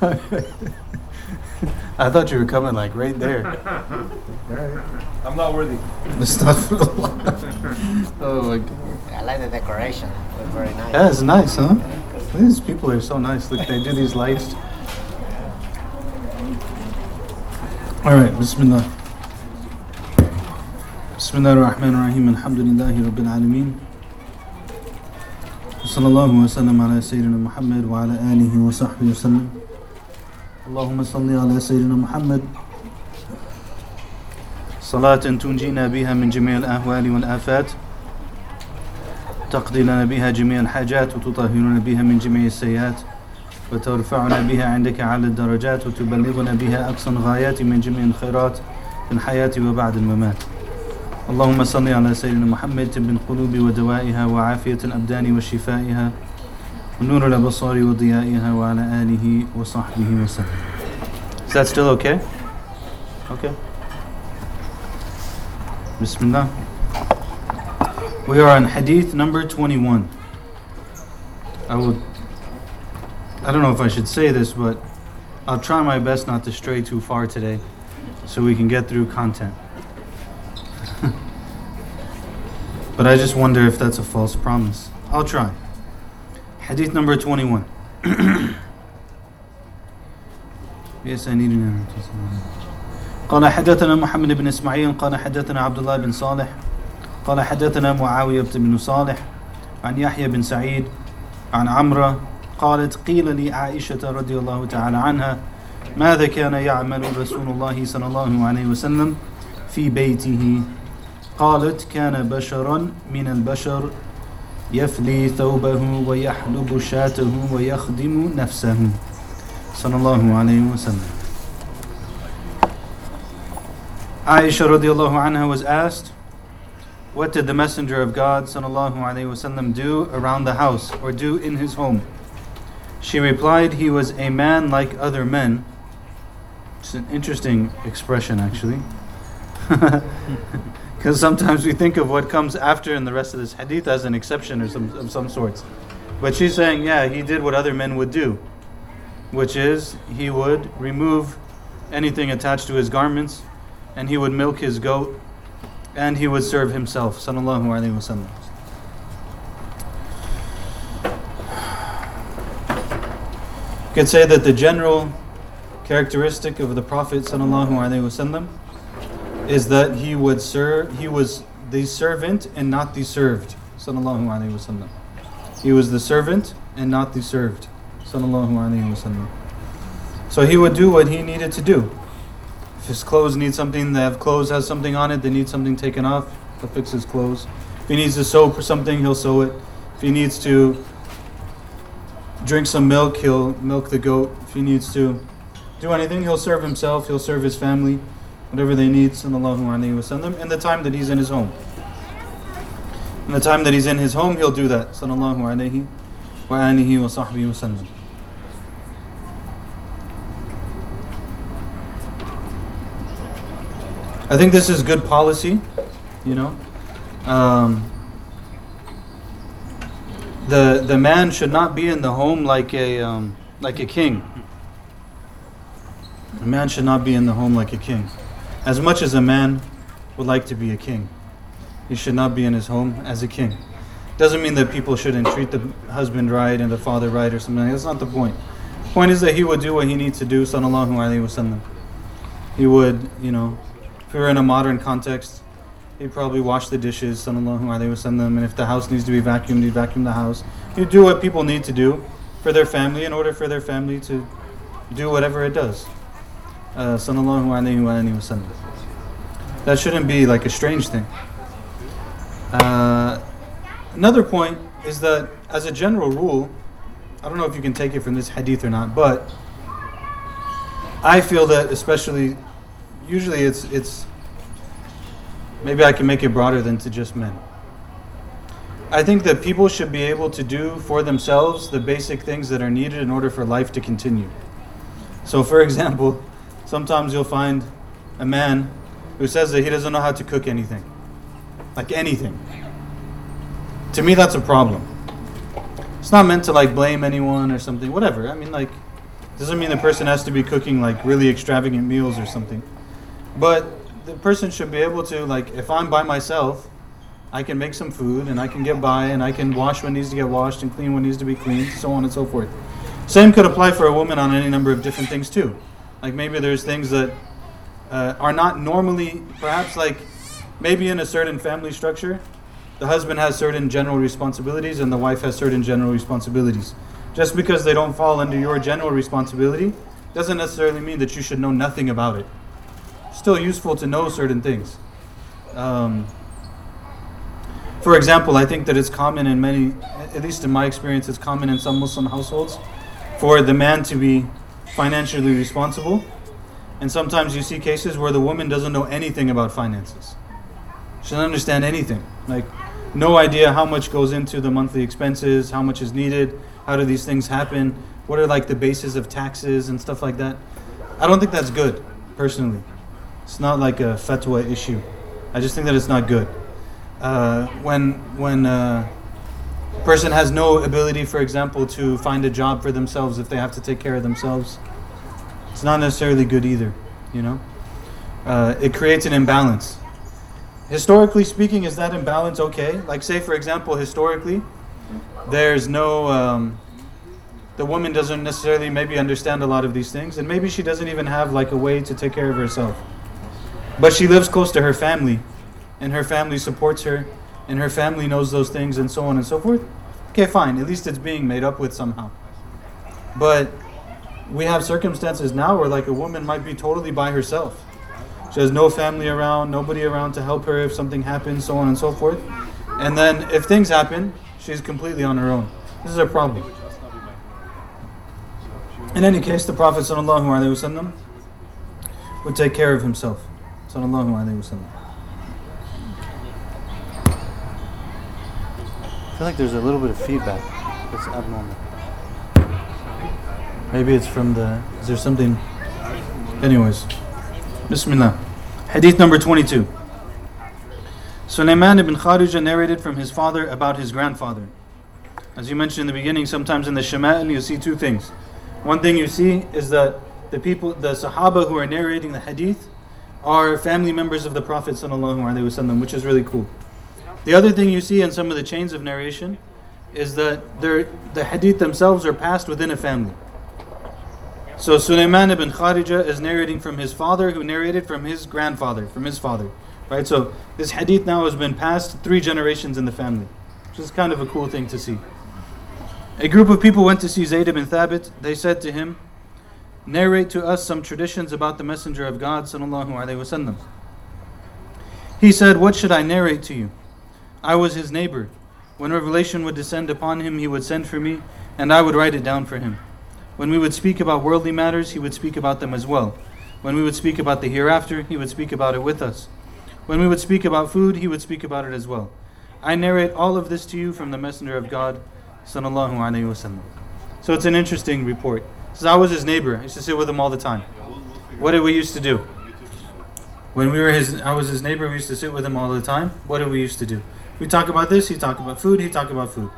I thought you were coming like right there. I'm not worthy. oh my god. I like the decoration. Look very nice. Yeah, it's nice, huh? These people are so nice. Look, they do these lights. All right, Bismillah. بسم الله الرحمن الرحيم الحمد لله رب العالمين وصلى الله وسلم على سيدنا محمد وعلى آله وصحبه وسلم اللهم صل على سيدنا محمد. صلاة تنجينا بها من جميع الأهوال والآفات تقضي لنا بها جميع الحاجات وتطهرنا بها من جميع السيئات وترفعنا بها عندك على الدرجات وتبلغنا بها أقصى الغايات من جميع الخيرات في الحياة وبعد الممات. اللهم صل على سيدنا محمد طب القلوب ودوائها وعافية الأبدان وشفائها ونور الأبصار وضيائها وعلى آله وصحبه وسلم Is that still okay? Okay. Bismillah. We are on Hadith number 21. I would I don't know if I should say this, but I'll try my best not to stray too far today so we can get through content. but I just wonder if that's a false promise. I'll try. Hadith number 21. yes, I need an قال حدثنا محمد بن إسماعيل قال حدثنا عبد الله بن صالح قال حدثنا معاوية بن صالح عن يحيى بن سعيد عن عمرة قالت قيل لي عائشة رضي الله تعالى عنها ماذا كان يعمل رسول الله صلى الله عليه وسلم في بيته قالت كان بشرا من البشر يفلي ثوبه ويحلب شاته ويخدم نفسه صلى الله عليه وسلم Aisha radiallahu anha was asked, What did the Messenger of God sallallahu alaihi wasallam do around the house or do in his home? She replied, He was a man like other men. It's an interesting expression, actually. Because sometimes we think of what comes after in the rest of this hadith as an exception or some, of some sorts. But she's saying, yeah, he did what other men would do, which is he would remove anything attached to his garments and he would milk his goat and he would serve himself. Sallallahu Alaihi Wasallam. You could say that the general characteristic of the Prophet sallallahu alaihi wasallam is that he would serve. He was the servant and not the served. Sallallahu alaihi wasallam. He was the servant and not the served. Sallallahu alaihi wasallam. So he would do what he needed to do. If his clothes need something, they have clothes has something on it. They need something taken off. He'll fix his clothes. If he needs to sew for something, he'll sew it. If he needs to drink some milk, he'll milk the goat. If he needs to do anything, he'll serve himself, he'll serve his family, whatever they need, sallallahu alayhi wasallam, in the time that he's in his home. In the time that he's in his home, he'll do that, sallallahu alayhi wa alihi wa sahbihi wasallam. I think this is good policy, you know. Um, the the man should not be in the home like a um, like a king. A man should not be in the home like a king. As much as a man would like to be a king, he should not be in his home as a king. Doesn't mean that people shouldn't treat the husband right and the father right or something. That's not the point. The point is that he would do what he needs to do, sallallahu alaihi wasallam. He would, you know, if we were in a modern context, He'd probably wash the dishes, sallallahu alaihi wasallam, and if the house needs to be vacuumed, he'd vacuum the house. He'd do what people need to do for their family in order for their family to do whatever it does. Uh, sallallahu alaihi wasallam. That shouldn't be like a strange thing. Uh, another point is that, as a general rule, I don't know if you can take it from this hadith or not, but I feel that especially, usually it's it's maybe I can make it broader than to just men. I think that people should be able to do for themselves the basic things that are needed in order for life to continue. So, for example, sometimes you'll find a man who says that he doesn't know how to cook anything. Like anything. To me, that's a problem. It's not meant to like blame anyone or something, whatever. I mean, like, Doesn't mean the person has to be cooking like really extravagant meals or something. But the person should be able to, like, if I'm by myself, I can make some food and I can get by and I can wash what needs to get washed and clean what needs to be cleaned, so on and so forth. Same could apply for a woman on any number of different things too. Like maybe there's things that uh, are not normally, perhaps like maybe in a certain family structure, the husband has certain general responsibilities and the wife has certain general responsibilities. Just because they don't fall under your general responsibility doesn't necessarily mean that you should know nothing about it. Still useful to know certain things. Um, for example, I think that it's common in many, at least in my experience, it's common in some Muslim households for the man to be financially responsible. And sometimes you see cases where the woman doesn't know anything about finances. She doesn't understand anything. Like, no idea how much goes into the monthly expenses, how much is needed, how do these things happen, what are like the basis of taxes and stuff like that. I don't think that's good, personally. It's not like a fatwa issue. I just think that it's not good uh, when when uh, a person has no ability, for example, to find a job for themselves if they have to take care of themselves, it's not necessarily good either. You know, uh, it creates an imbalance. Historically speaking, is that imbalance okay? Like, say, for example, historically, there's no. Um, the woman doesn't necessarily maybe understand a lot of these things, and maybe she doesn't even have like a way to take care of herself. But she lives close to her family, and her family supports her and her family knows those things and so on and so forth, okay, fine. At least it's being made up with somehow. But we have circumstances now where like a woman might be totally by herself. She has no family around, nobody around to help her if something happens, so on and so forth. And then if things happen, she's completely on her own. This is a problem. In any case, the Prophet ﷺ would take care of himself. Sallallahu Alaihi Wasallam. feel like there's a little bit of feedback that's abnormal. Maybe it's from the. Is there something? Anyways, Bismillah. Hadith number 22. Sulaiman ibn Kharija narrated from his father about his grandfather. As you mentioned in the beginning, sometimes in the Shama'il you see two things. One thing you see is that the people, the Sahaba who are narrating the Hadith, are family members of the Prophet, Wasallam, which is really cool. The other thing you see in some of the chains of narration is that the hadith themselves are passed within a family. So Sulaiman ibn Kharija is narrating from his father, who narrated from his grandfather, from his father. Right? So this hadith now has been passed three generations in the family, which is kind of a cool thing to see. A group of people went to see Zayd ibn Thabit. They said to him, Narrate to us some traditions about the Messenger of God. Wasallam." He said, What should I narrate to you? I was his neighbor. When revelation would descend upon him, he would send for me, and I would write it down for him. When we would speak about worldly matters, he would speak about them as well. When we would speak about the hereafter, he would speak about it with us. When we would speak about food, he would speak about it as well. I narrate all of this to you from the Messenger of God, sallallahu alaihi wasallam. So it's an interesting report. Says I was his neighbor. I used to sit with him all the time. What did we used to do? When we were his, I was his neighbor. We used to sit with him all the time. What did we used to do? We talk about this, he talk about food, he talk about food.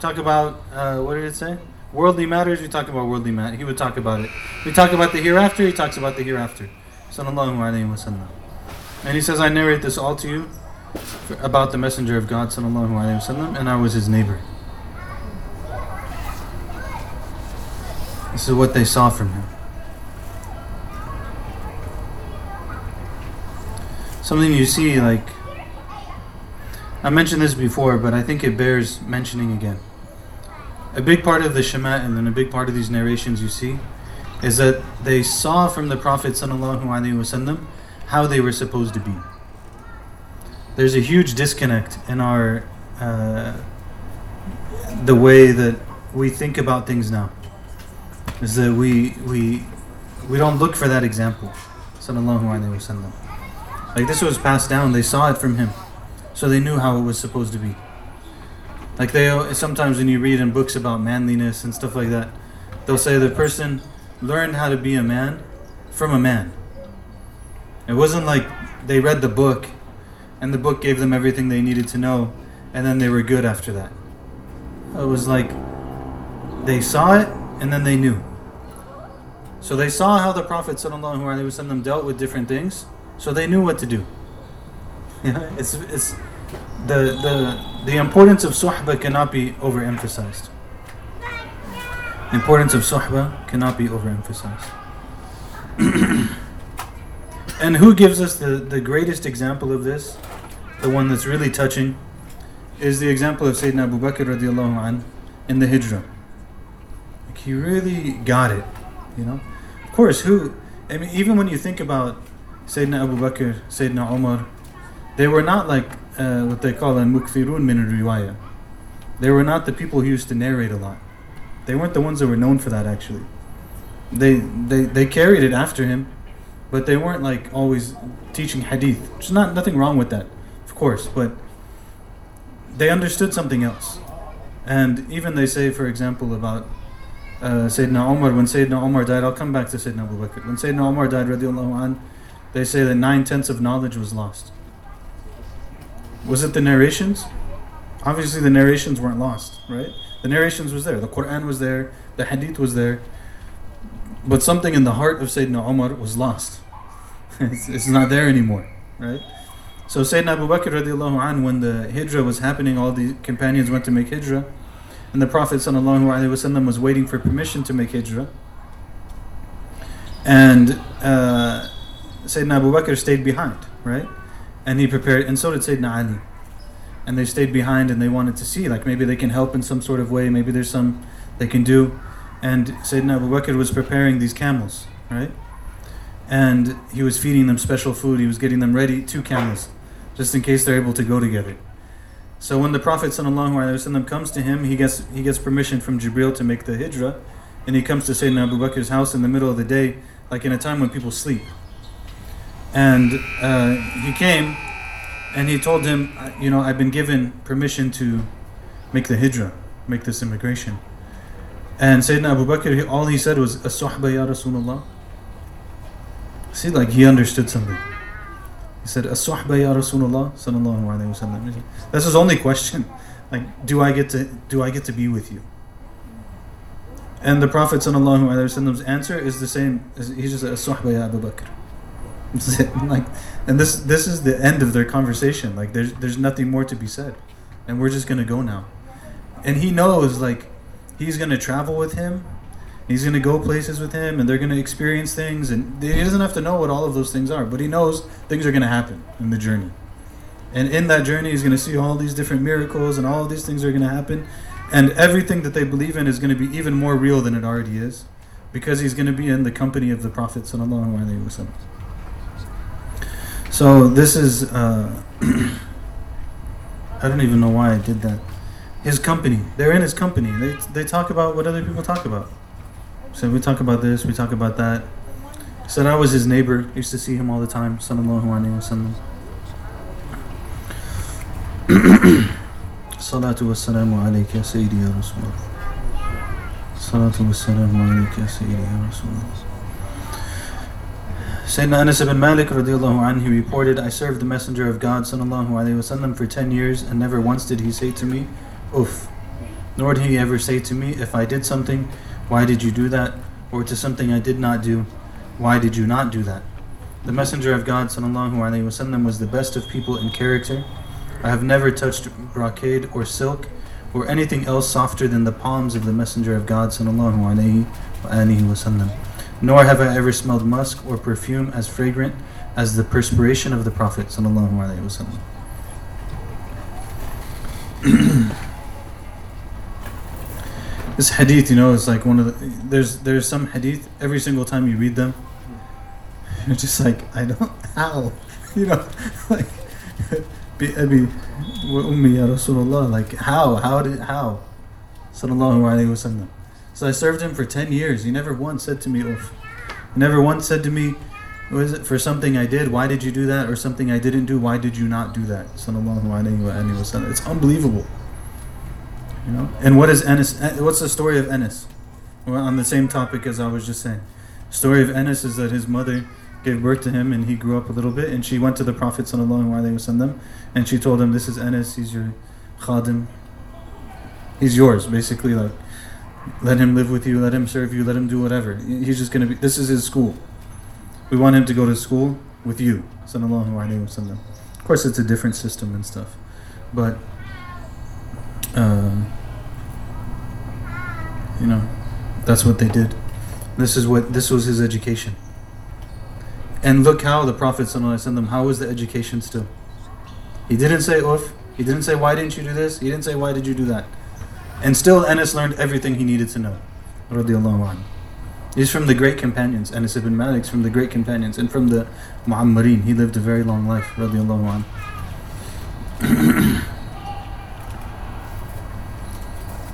Talk about, uh, what did it say? Worldly matters, we talk about worldly matters. He would talk about it. We talk about the hereafter, he talks about the hereafter. Sallallahu alayhi wa And he says, I narrate this all to you about the Messenger of God, sallallahu alayhi wa and I was his neighbor. This is what they saw from him. Something you see, like, I mentioned this before, but I think it bears mentioning again. A big part of the Shema and then a big part of these narrations you see is that they saw from the Prophet wasallam how they were supposed to be. There's a huge disconnect in our uh, the way that we think about things now. Is that we we we don't look for that example. Sallallahu alaihi wasallam. Like this was passed down. They saw it from him so they knew how it was supposed to be. Like they sometimes when you read in books about manliness and stuff like that, they'll say the person learned how to be a man from a man. It wasn't like they read the book and the book gave them everything they needed to know and then they were good after that. It was like they saw it and then they knew. So they saw how the Prophet ﷺ dealt with different things, so they knew what to do. Yeah, it's, it's the, the, the importance of suhbah cannot be overemphasized. The importance of suhbah cannot be overemphasized. and who gives us the, the greatest example of this, the one that's really touching, is the example of Sayyidina Abu Bakr radiallahu an in the Hijrah. Like he really got it, you know. Of course, who? I mean, even when you think about Sayyidina Abu Bakr, Sayyidina Umar, they were not like uh, what they call a mukthirun min riwayah. They were not the people who used to narrate a lot. They weren't the ones that were known for that actually. They they they carried it after him, but they weren't like always teaching hadith. There's not nothing wrong with that, of course, but they understood something else. And even they say, for example, about uh, Sayyidina Umar, when Sayyidina Omar died, I'll come back to Sayyidina Abu Bakr. When Sayyidina Omar died, radiallahu they say that nine tenths of knowledge was lost. Was it the narrations? Obviously, the narrations weren't lost, right? The narrations was there. The Quran was there. The Hadith was there. But something in the heart of Sayyidina Umar was lost. it's, it's, not there anymore, right? So Sayyidina Abu Bakr radiallahu an, when the hijrah was happening, all the companions went to make hijrah. And the Prophet ﷺ was waiting for permission to make hijrah. And uh, Sayyidina Abu Bakr stayed behind, right? And he prepared, and so did Sayyidina Ali. And they stayed behind and they wanted to see, like maybe they can help in some sort of way, maybe there's some they can do. And Sayyidina Abu Bakr was preparing these camels, right? And he was feeding them special food, he was getting them ready, two camels, just in case they're able to go together. So when the Prophet ﷺ comes to him, he gets he gets permission from Jibril to make the hijrah, and he comes to Sayyidina Abu Bakr's house in the middle of the day, like in a time when people sleep. And uh, he came and he told him, You know, I've been given permission to make the hijrah, make this immigration. And Sayyidina Abu Bakr, all he said was, As-suhba ya Rasulullah. See, like he understood something. He said, As-suhba ya Rasulullah sallallahu alayhi wasallam. That's his only question. Like, do I get to do I get to be with you? And the Prophet wasallam's answer is the same. He just said, As-suhba ya Abu Bakr. like, and this this is the end of their conversation. Like, there's there's nothing more to be said, and we're just gonna go now. And he knows like he's gonna travel with him, he's gonna go places with him, and they're gonna experience things. And he doesn't have to know what all of those things are, but he knows things are gonna happen in the journey. And in that journey, he's gonna see all these different miracles, and all these things are gonna happen. And everything that they believe in is to be even more real than it already is, because he's to be in the company of the Prophet sallallahu alaihi wasallam. So this is, uh, I don't even know why I did that. His company. They're in his company. They, they talk about what other people talk about. So we talk about this, we talk about that. Said I was his neighbor. Used to see him all the time. Sallallahu alaihi wasallam. Salatu wassalamu alayka sayyidi ya Rasulullah. Salatu wassalamu alayka sayyidi ya Rasulullah. Sayyidina Anas ibn Malik radiallahu anhu, reported, I served the Messenger of God sallallahu alayhi wasallam for 10 years and never once did he say to me, Uff. Nor did he ever say to me, if I did something, why did you do that? Or to something I did not do, why did you not do that? The Messenger of God sallallahu alayhi wasallam was the best of people in character. I have never touched brocade or silk or anything else softer than the palms of the Messenger of God sallallahu alayhi wasallam. Nor have I ever smelled musk or perfume as fragrant as the perspiration of the Prophet sallallahu alaihi wasallam. this hadith, you know, is like one of the. There's there's some hadith every single time you read them, you're just like I don't how, you know, like Abi ummi ya Rasulullah, like how how did how, sallallahu alaihi wasallam. So I served him for 10 years. He never once said to me, Oof. He never once said to me, was it for something I did, why did you do that? Or something I didn't do, why did you not do that? It's unbelievable. You know? And what is Anas? Eh, what's the story of Anas? Well, on the same topic as I was just saying. The story of Anas is that his mother gave birth to him and he grew up a little bit and she went to the Prophet sallallahu alaihi wasallam and she told him, this is Anas, he's your khadim. He's yours, basically like Let him live with you, let him serve you, let him do whatever. He's just going to be, this is his school. We want him to go to school with you. Sallallahu alayhi wasallam. Of course, it's a different system and stuff. But, uh, you know, that's what they did. This is what this was his education. And look how the Prophet ﷺ, how was the education still? He didn't say oof. He didn't say why didn't you do this? He didn't say why did you do that? And still Anas learned everything he needed to know. He's from the great companions. Anas ibn Malik's from the great companions and from the Mu'ammareen. He lived a very long life.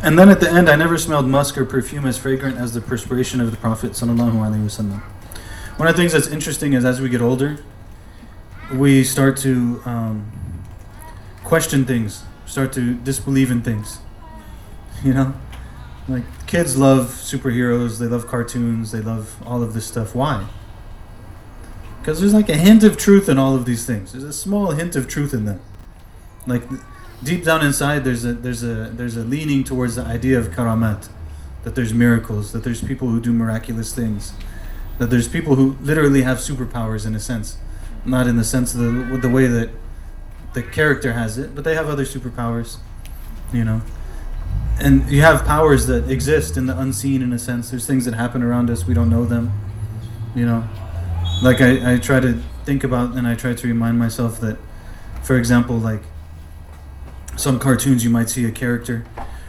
and then at the end, I never smelled musk or perfume as fragrant as the perspiration of the Prophet. Sallallahu one of the things that's interesting is as we get older, we start to um, question things, start to disbelieve in things. You know, like kids love superheroes, they love cartoons, they love all of this stuff. Why? Because there's like a hint of truth in all of these things. There's a small hint of truth in them. Like deep down inside, there's a there's a there's a leaning towards the idea of karamat, that there's miracles, that there's people who do miraculous things that there's people who literally have superpowers in a sense, not in the sense of the, the way that the character has it, but they have other superpowers, you know. And you have powers that exist in the unseen in a sense. There's things that happen around us, we don't know them, you know. Like I, I try to think about and I try to remind myself that, for example, like some cartoons you might see a character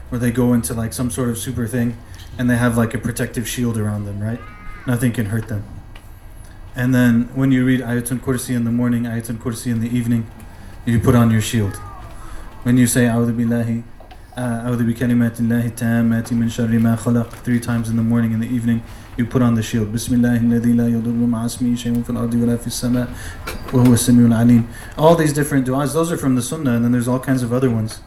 where they go into like some sort of super thing and they have like a protective shield around them, right? nothing can hurt them. And then when you read Ayatul Kursi in the morning, Ayatul Kursi in the evening, you put on your shield. When you say A'udhu Billahi, bi kalimatillahi tammati min sharri ma three times in the morning and the evening, you put on the shield. Bismillahi alladhi la yadurru ma'asmi shay'un fil ardi wa la fis sama wa huwa samiul alim. All these different du'as, those are from the sunnah and then there's all kinds of other ones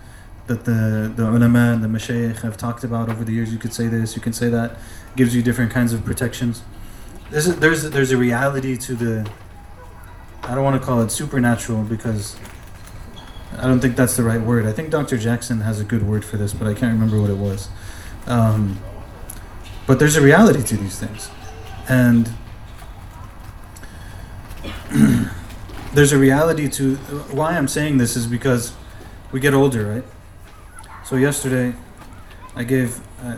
that the, the ulama and the mashayikh have talked about over the years. You could say this, you can say that. Gives you different kinds of protections. There's a, there's a, there's a reality to the. I don't want to call it supernatural because I don't think that's the right word. I think Dr. Jackson has a good word for this, but I can't remember what it was. Um, but there's a reality to these things, and there's a reality to why I'm saying this is because we get older, right? So yesterday, I gave. Uh,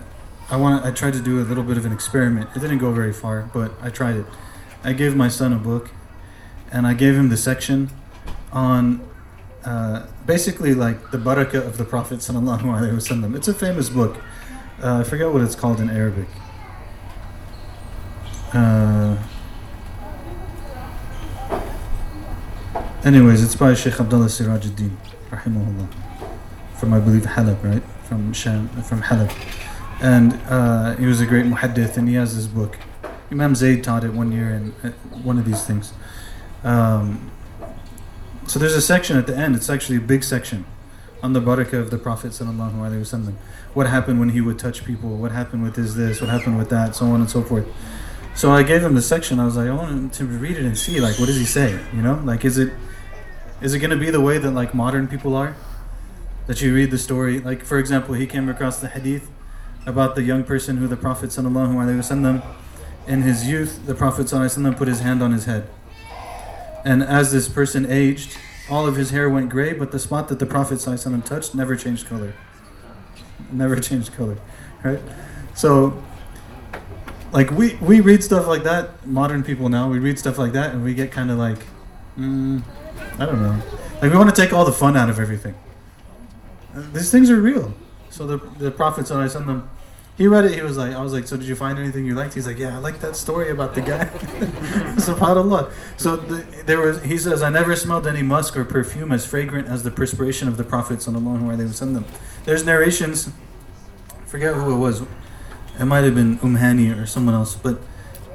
I want. I tried to do a little bit of an experiment. It didn't go very far, but I tried it. I gave my son a book, and I gave him the section on uh, basically like the barakah of the Prophet wasallam. It's a famous book. Uh, I forget what it's called in Arabic. Uh, anyways, it's by Sheikh Abdullah Sirajuddin, rahimahullah from I believe Halab, right? From Sham, from Halab. And uh, he was a great muhaddith, and he has this book. Imam Zayd taught it one year in uh, one of these things. Um, so there's a section at the end. It's actually a big section on the barakah of the Prophet sallallahu alaihi wasallam. What happened when he would touch people? What happened with his this? What happened with that? So on and so forth. So I gave him the section. I was like, I want him to read it and see, like, what does he say? You know, like, is it is it going to be the way that like modern people are? That you read the story, like for example, he came across the hadith about the young person who the Prophet sallallahu alaihi wasallam in his youth, the Prophet sallallahu alaihi wasallam put his hand on his head and as this person aged, all of his hair went gray, but the spot that the Prophet ﷺ touched never changed color. Never changed color, right? So, like we we read stuff like that. Modern people now we read stuff like that, and we get kind of like, mm, I don't know. Like we want to take all the fun out of everything. Uh, these things are real. So the the Prophet them. He read it. He was like, I was like, so did you find anything you liked? He's like, yeah, I like that story about the guy. Subhanallah. So the, there was. He says, I never smelled any musk or perfume as fragrant as the perspiration of the Prophet sallallahu alaihi wasallam. There's narrations. I forget who it was. It might have been Umhani or someone else, but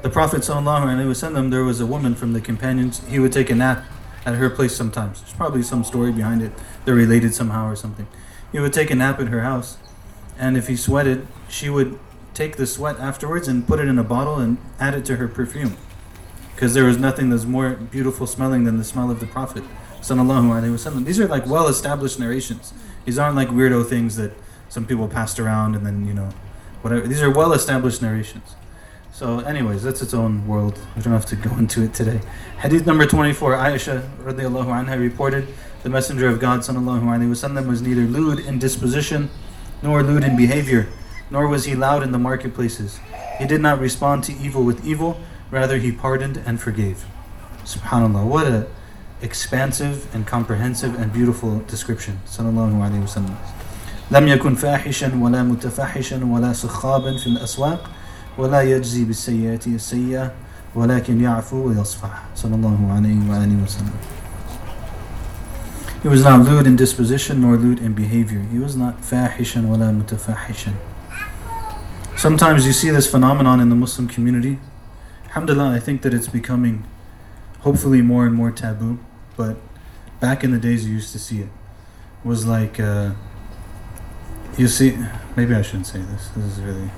the Prophet sallallahu alaihi wasallam. There was a woman from the companions. He would take a nap at her place sometimes. There's probably some story behind it. They're related somehow or something he would take a nap at her house, and if he sweated, she would take the sweat afterwards and put it in a bottle and add it to her perfume. Because there was nothing that's more beautiful smelling than the smell of the Prophet. These are like well established narrations. These aren't like weirdo things that some people passed around and then, you know, whatever. These are well established narrations. So, anyways, that's its own world. We don't have to go into it today. Hadith number 24 Aisha radiallahu anha reported the Messenger of God sallallahu alaihi wasallam was neither lewd in disposition nor lewd in behavior, nor was he loud in the marketplaces. He did not respond to evil with evil, rather, he pardoned and forgave. SubhanAllah, what a expansive and comprehensive and beautiful description. Sallallahu alaihi wasallam. لم يكن فاحشا ولا متفحشا ولا سخابا في الأسواق ولا يجزي بالسيئة السيئة ولكن يعفو ويصفح صلى الله عليه وآله وسلم he was not lewd in disposition nor lewd in behavior. He was not fahishan wala mutafahishan. Sometimes you see this phenomenon in the Muslim community. Alhamdulillah, I think that it's becoming hopefully more and more taboo. But back in the days you used to see it. it Was like, uh, you see, maybe I shouldn't say this. This is really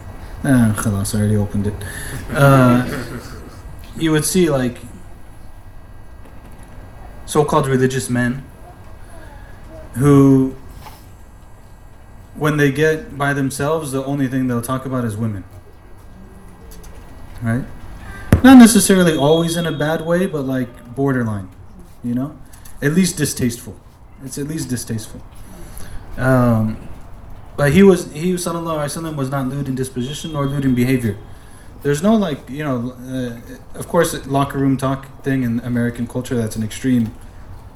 Ah, khalas, I already opened it. Uh, you would see like so-called religious men who, when they get by themselves, the only thing they'll talk about is women. Right? Not necessarily always in a bad way, but like borderline, you know? At least distasteful. It's at least distasteful. Um, but he was he sallallahu alaihi wasallam was not lewd in disposition nor lewd in behavior. There's no like you know, uh, of course, locker room talk thing in American culture. That's an extreme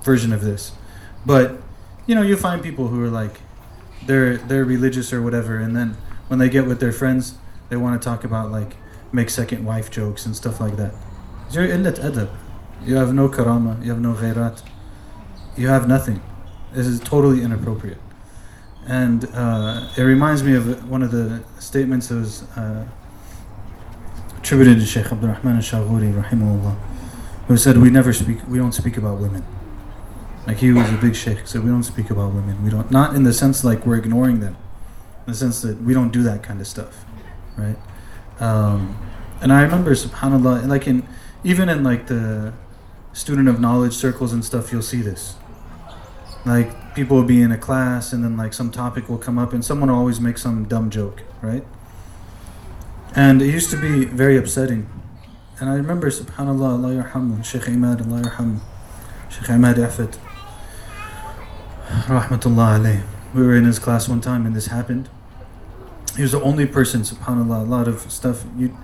version of this, but you know, you find people who are like, they're they're religious or whatever, and then when they get with their friends, they want to talk about like make second wife jokes and stuff like that. You're illat adab. You have no karama. You have no ghairat. You have nothing. This is totally inappropriate. And uh, it reminds me of one of the statements that was uh, attributed to Sheikh Abdul Rahman al-Shaghuri, rahimahullah, who said, we never speak, we don't speak about women. Like he was a big sheikh, so we don't speak about women. We don't, not in the sense like we're ignoring them, in the sense that we don't do that kind of stuff, right? Um, and I remember, subhanAllah, like in, even in like the student of knowledge circles and stuff, you'll see this. Like people will be in a class and then like some topic will come up and someone will always make some dumb joke, right? And it used to be very upsetting. And I remember, subhanAllah, Allah yarhamu, Sheikh Imad, Allah yarhamu, Sheikh Imad Effat, rahmatullah alayh. We were in his class one time and this happened. He was the only person, subhanAllah, a lot of stuff. You,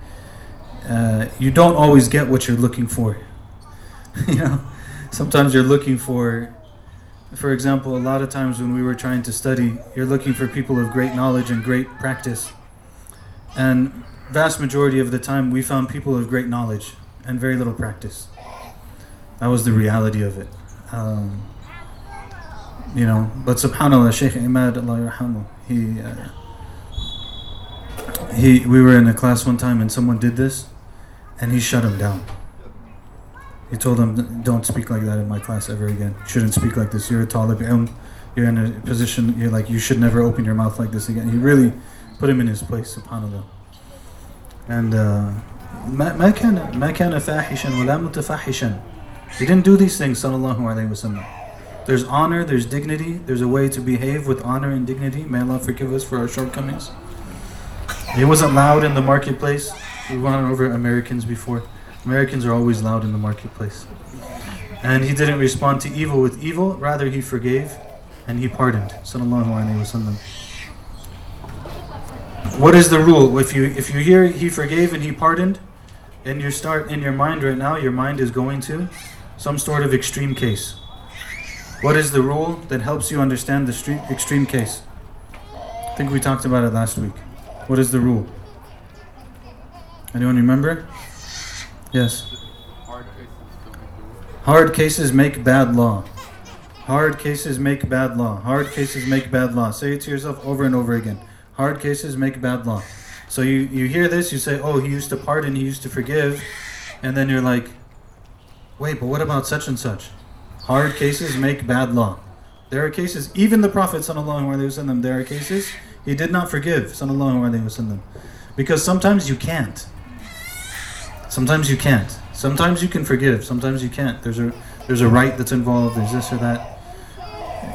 uh, you don't always get what you're looking for. you know, sometimes you're looking for for example, a lot of times when we were trying to study, you're looking for people of great knowledge and great practice. And vast majority of the time, we found people of great knowledge and very little practice. That was the reality of it. Um, you know, but subhanAllah, Shaykh Imad, Allah yarhamu, he, uh, he, we were in a class one time and someone did this and he shut him down. He told them, "Don't speak like that in my class ever again. You shouldn't speak like this. You're a talib ilm. You're in a position. You're like you should never open your mouth like this again." He really put him in his place, subhanallah. And ما كان ما كان فاحشا ولا متفحشا. He didn't do these things, sallallahu alaihi wasallam. There's honor, there's dignity, there's a way to behave with honor and dignity. May Allah forgive us for our shortcomings. He wasn't loud in the marketplace. We went over Americans before. Americans are always loud in the marketplace. And he didn't respond to evil with evil, rather he forgave and he pardoned. Sallallahu Alaihi Wasallam. What is the rule? If you if you hear he forgave and he pardoned, and you start in your mind right now, your mind is going to some sort of extreme case. What is the rule that helps you understand the extreme case? I think we talked about it last week. What is the rule? Anyone remember? Yes. Hard cases make bad law. Hard cases make bad law. Hard cases make bad law. Say it to yourself over and over again. Hard cases make bad law. So you, you hear this, you say, oh, he used to pardon, he used to forgive. And then you're like, wait, but what about such and such? Hard cases make bad law. There are cases, even the Prophet, wasallam, there are cases he did not forgive, wasallam. Because sometimes you can't. Sometimes you can't. Sometimes you can forgive. Sometimes you can't. There's a there's a right that's involved. There's this or that.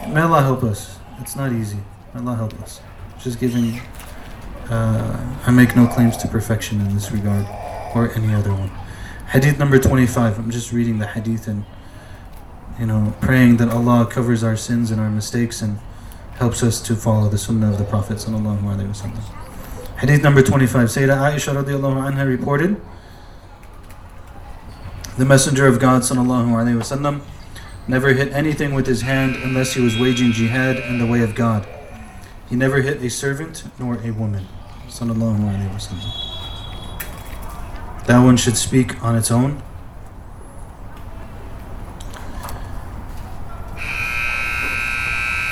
May Allah help us. It's not easy. May Allah help us. Just giving uh, I make no claims to perfection in this regard or any other one. Hadith number 25. I'm just reading the hadith and, you know, praying that Allah covers our sins and our mistakes and helps us to follow the sunnah of the Prophet. Hadith number 25. Sayyidah Aisha radiallahu anha reported the Messenger of God sallallahu alaihi wasallam never hit anything with his hand unless he was waging jihad in the way of God. He never hit a servant nor a woman. Sallallahu alaihi wasallam. That one should speak on its own.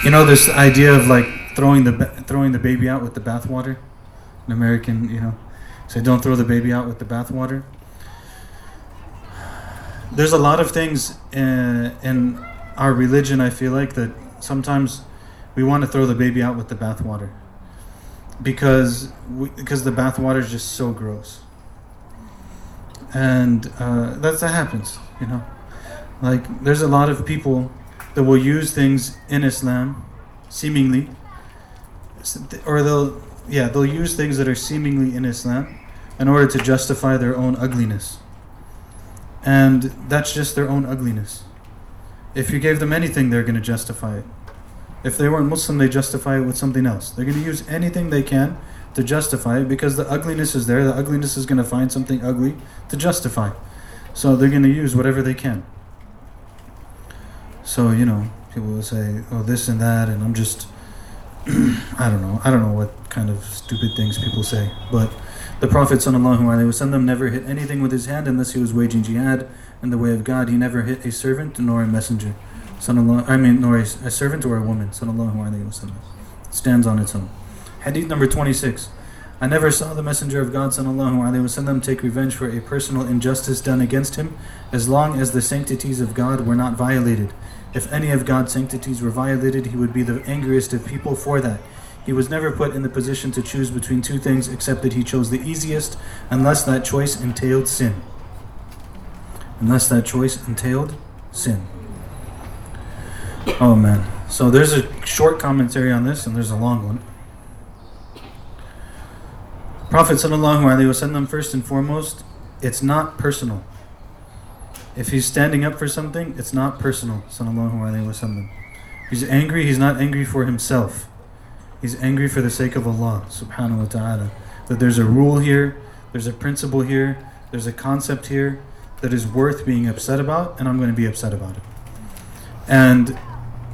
You know this idea of like throwing the throwing the baby out with the bathwater. An American, you know, say don't throw the baby out with the bathwater there's a lot of things in, in our religion, I feel like, that sometimes we want to throw the baby out with the bathwater because we, because the bathwater is just so gross, and uh, that's that happens, you know. Like there's a lot of people that will use things in Islam, seemingly, or they'll yeah they'll use things that are seemingly in Islam in order to justify their own ugliness. And that's just their own ugliness. If you gave them anything, they're going to justify it. If they weren't Muslim, they justify it with something else. They're going to use anything they can to justify it because the ugliness is there. The ugliness is going to find something ugly to justify. So they're going to use whatever they can. So you know, people will say, "Oh, this and that," and I'm just, I don't know, I don't know what kind of stupid things people say. But the Prophet sallallahu alaihi wasallam never hit anything with his hand unless he was waging jihad in the way of God. He never hit a servant nor a messenger, sallallahu. I mean, nor a, a servant or a woman, sallallahu alaihi wasallam. Stands on its own. Hadith number twenty-six. I never saw the Messenger of God وسلم, take revenge for a personal injustice done against him, as long as the sanctities of God were not violated, if any of God's sanctities were violated, he would be the angriest of people for that. He was never put in the position to choose between two things except that he chose the easiest, unless that choice entailed sin. Unless that choice entailed sin. Oh man. So there's a short commentary on this, and there's a long one. Prophet ﷺ, first and foremost, it's not personal. If he's standing up for something, it's not personal. If he's angry, he's not angry for himself. He's angry for the sake of Allah subhanahu wa ta'ala. That there's a rule here, there's a principle here, there's a concept here that is worth being upset about, and I'm going to be upset about it. And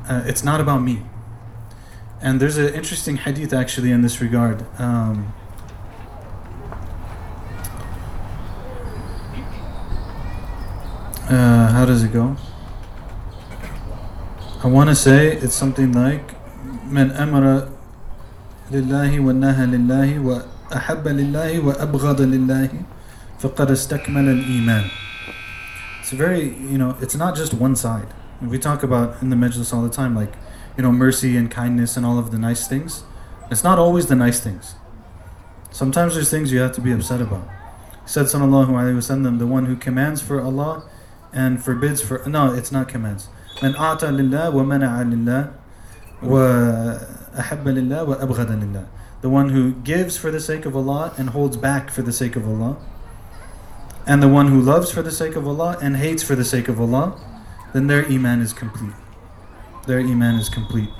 uh, it's not about me. And there's an interesting hadith actually in this regard. Um, uh, how does it go? I want to say it's something like من أمر لله ونهى لله وأحب لله وأبغض لله فقد استكمل الإيمان It's very, you know, it's not just one side. We talk about in the Majlis all the time, like, you know, mercy and kindness and all of the nice things. It's not always the nice things. Sometimes there's things you have to be upset about. He said, Sallallahu Alaihi Wasallam, the one who commands for Allah and forbids for. No, it's not commands. من أعطى لله ومنع لله وأحب لله وأبغض لله the one who gives for the sake of Allah and holds back for the sake of Allah and the one who loves for the sake of Allah and hates for the sake of Allah then their iman is complete their iman is complete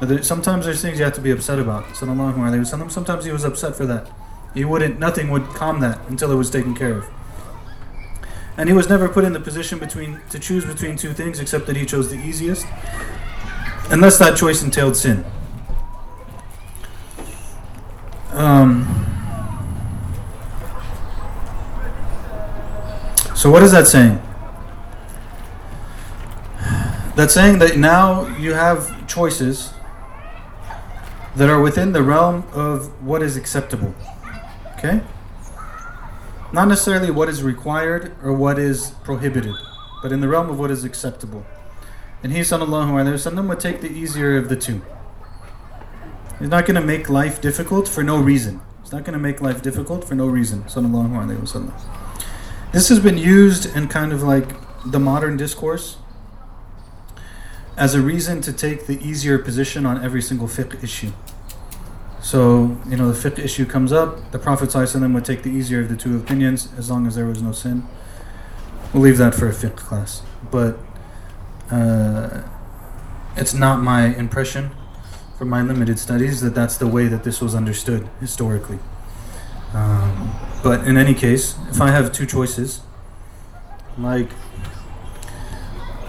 but there, sometimes there's things you have to be upset about sallallahu alaihi wasallam sometimes he was upset for that he wouldn't nothing would calm that until it was taken care of and he was never put in the position between to choose between two things except that he chose the easiest unless that choice entailed sin. Um, so, what is that saying? That's saying that now you have choices that are within the realm of what is acceptable. Okay? Not necessarily what is required or what is prohibited, but in the realm of what is acceptable. And he sallallahu alayhi wasallam would take the easier of the two. He's not going to make life difficult for no reason. He's not going to make life difficult for no reason. Sallallahu alayhi wasallam. This has been used in kind of like the modern discourse as a reason to take the easier position on every single fiqh issue. So, you know, the fiqh issue comes up. The Prophet would take the easier of the two opinions as long as there was no sin. We'll leave that for a fiqh class. But uh, it's not my impression from my limited studies that that's the way that this was understood historically. Um, but in any case, if I have two choices, like,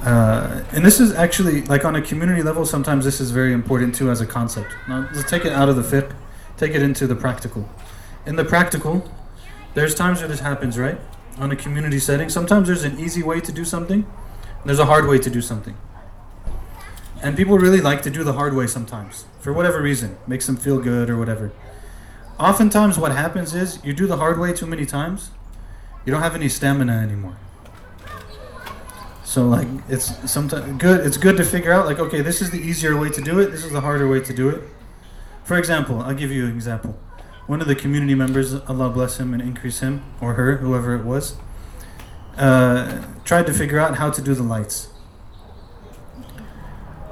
uh, and this is actually like on a community level. Sometimes this is very important too as a concept. Now let's take it out of the fiqh, take it into the practical. In the practical, there's times where this happens, right? On a community setting, sometimes there's an easy way to do something, there's a hard way to do something. And people really like to do the hard way sometimes, for whatever reason, makes them feel good or whatever. Oftentimes, what happens is you do the hard way too many times, you don't have any stamina anymore. So like it's sometimes good. It's good to figure out like okay, this is the easier way to do it. This is the harder way to do it. For example, I'll give you an example. One of the community members, Allah bless him and increase him or her, whoever it was, uh, tried to figure out how to do the lights.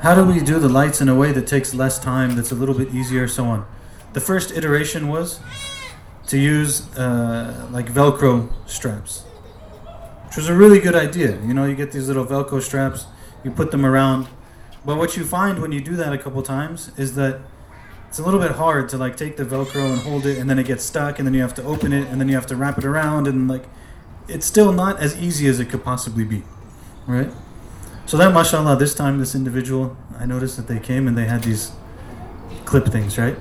How do we do the lights in a way that takes less time, that's a little bit easier, so on? The first iteration was to use uh, like Velcro straps, which was a really good idea. You know, you get these little Velcro straps, you put them around. But what you find when you do that a couple times is that it's a little bit hard to like take the Velcro and hold it, and then it gets stuck, and then you have to open it, and then you have to wrap it around, and like it's still not as easy as it could possibly be, right? So that, mashallah, this time this individual, I noticed that they came and they had these clip things, right?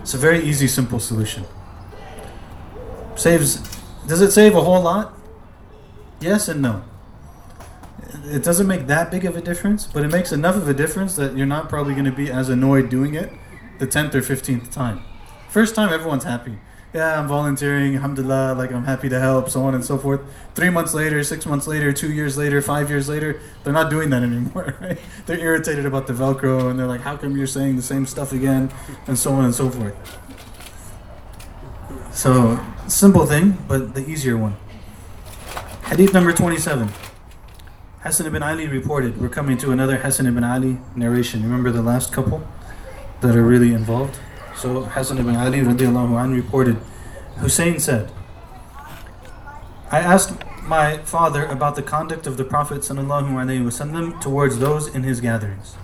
It's a very easy, simple solution. Saves. Does it save a whole lot? Yes and no. It doesn't make that big of a difference, but it makes enough of a difference that you're not probably going to be as annoyed doing it the 10th or 15th time. First time, everyone's happy. Yeah, I'm volunteering, alhamdulillah, like I'm happy to help, so on and so forth. Three months later, six months later, two years later, five years later, they're not doing that anymore, right? They're irritated about the Velcro and they're like, how come you're saying the same stuff again? And so on and so forth. So, simple thing, but the easier one. Hadith number 27. Hassan ibn Ali reported, we're coming to another Hassan ibn Ali narration. Remember the last couple that are really involved? So Hassan ibn Ali radiallahu anh reported, Hussein said, I asked my father about the conduct of the Prophet sallallahu alaihi wasallam towards those in his gatherings.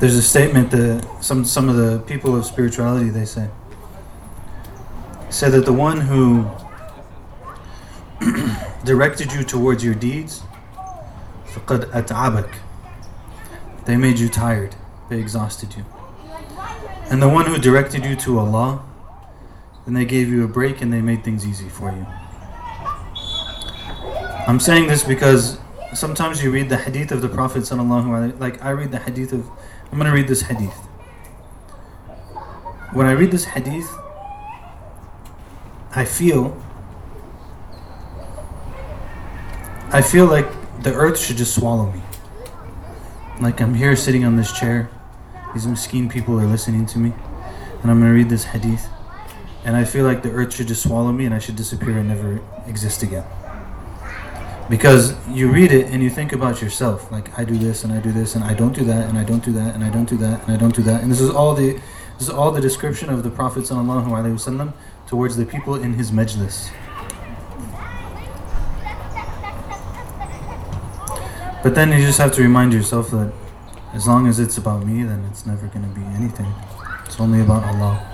there's a statement that some some of the people of spirituality they say say that the one who directed you towards your deeds فقد أتعبك they made you tired they exhausted you and the one who directed you to Allah then they gave you a break and they made things easy for you I'm saying this because sometimes you read the hadith of the Prophet sallallahu like I read the hadith of I'm to read this hadith. When I read this hadith, I feel I feel like the earth should just swallow me. Like I'm here sitting on this chair. These miskeen people are listening to me. And I'm to read this hadith. And I feel like the earth should just swallow me and I should disappear and never exist again because you read it and you think about yourself like i do this and i do this and i don't do that and i don't do that and i don't do that and i don't do that. And this is all the this is all the description of the prophet wasallam towards the people in his majlis. But then you just have to remind yourself that as long as it's about me then it's never going to be anything. It's only about allah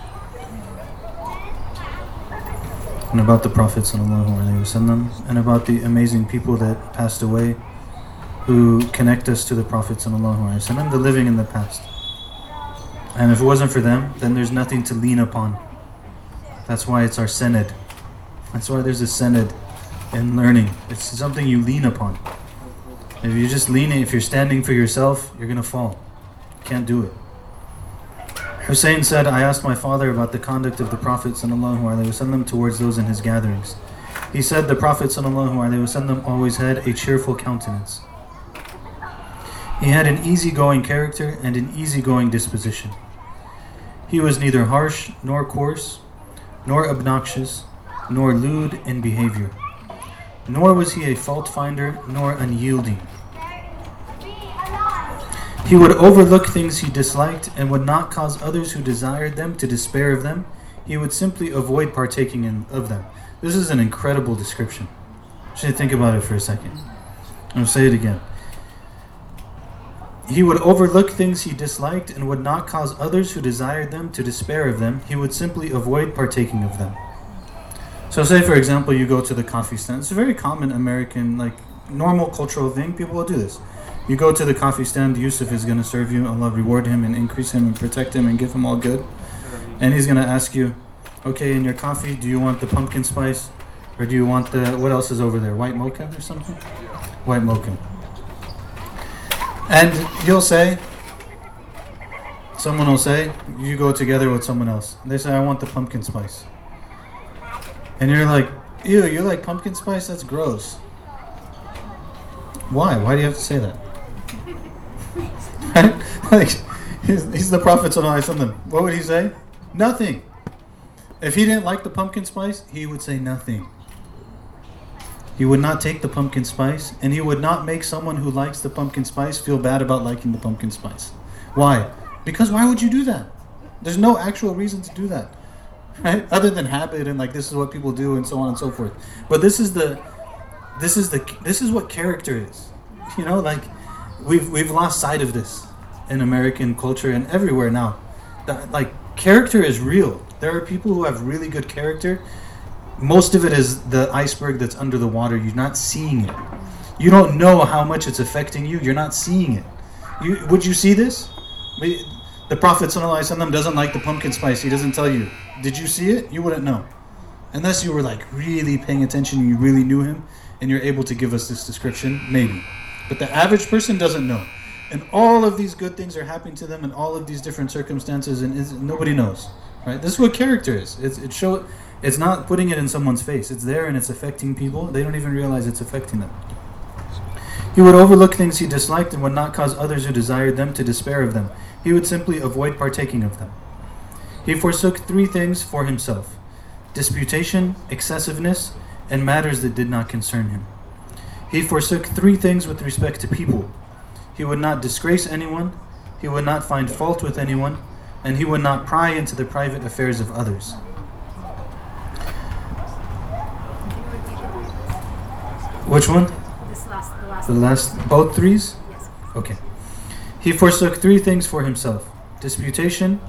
and about the Prophet وسلم, and about the amazing people that passed away who connect us to the prophets and about the living and the past. And if it wasn't for them, then there's nothing to lean upon. That's why it's our sanad. That's why there's a sanad in learning. It's something you lean upon. If you're just leaning, if you're standing for yourself, you're going to fall. You can't do it. Hussein said, I asked my father about the conduct of the Prophet ﷺ towards those in his gatherings. He said the Prophet ﷺ always had a cheerful countenance. He had an easygoing character and an easygoing disposition. He was neither harsh nor coarse, nor obnoxious, nor lewd in behavior. Nor was he a fault finder, nor unyielding. He would overlook things he disliked and would not cause others who desired them to despair of them. He would simply avoid partaking in, of them. This is an incredible description. Should think about it for a second. I'll say it again. He would overlook things he disliked and would not cause others who desired them to despair of them. He would simply avoid partaking of them. So, say for example, you go to the coffee stand. It's a very common American, like normal cultural thing. People will do this. You go to the coffee stand. Yusuf is going to serve you. Allah reward him and increase him and protect him and give him all good. And he's going to ask you, okay, in your coffee, do you want the pumpkin spice, or do you want the what else is over there? White mocha or something? White mocha. And you'll say, someone will say, you go together with someone else. They say, I want the pumpkin spice. And you're like, ew, you like pumpkin spice? That's gross. Why? Why do you have to say that? like, he's, he's the Prophet something. What would he say? Nothing. If he didn't like the pumpkin spice, he would say nothing. He would not take the pumpkin spice, and he would not make someone who likes the pumpkin spice feel bad about liking the pumpkin spice. Why? Because why would you do that? There's no actual reason to do that right? Other than habit and like this is what people do and so on and so forth. But this is the, this is the, this is what character is. You know, like we've we've lost sight of this in American culture and everywhere now. That, like character is real. There are people who have really good character. Most of it is the iceberg that's under the water. You're not seeing it. You don't know how much it's affecting you. You're not seeing it. You, would you see this? The Prophet ﷺ doesn't like the pumpkin spice. He doesn't tell you. Did you see it? You wouldn't know. Unless you were like really paying attention and you really knew him and you're able to give us this description, maybe. But the average person doesn't know. And all of these good things are happening to them in all of these different circumstances and nobody knows. Right? This is what character is. It's it show it's not putting it in someone's face. It's there and it's affecting people. They don't even realize it's affecting them. He would overlook things he disliked and would not cause others who desired them to despair of them he would simply avoid partaking of them. He forsook three things for himself disputation, excessiveness, and matters that did not concern him. He forsook three things with respect to people. He would not disgrace anyone, he would not find fault with anyone, and he would not pry into the private affairs of others. Which one? This last, the last. The last, both threes? Yes. Okay. He forsook three things for himself disputation,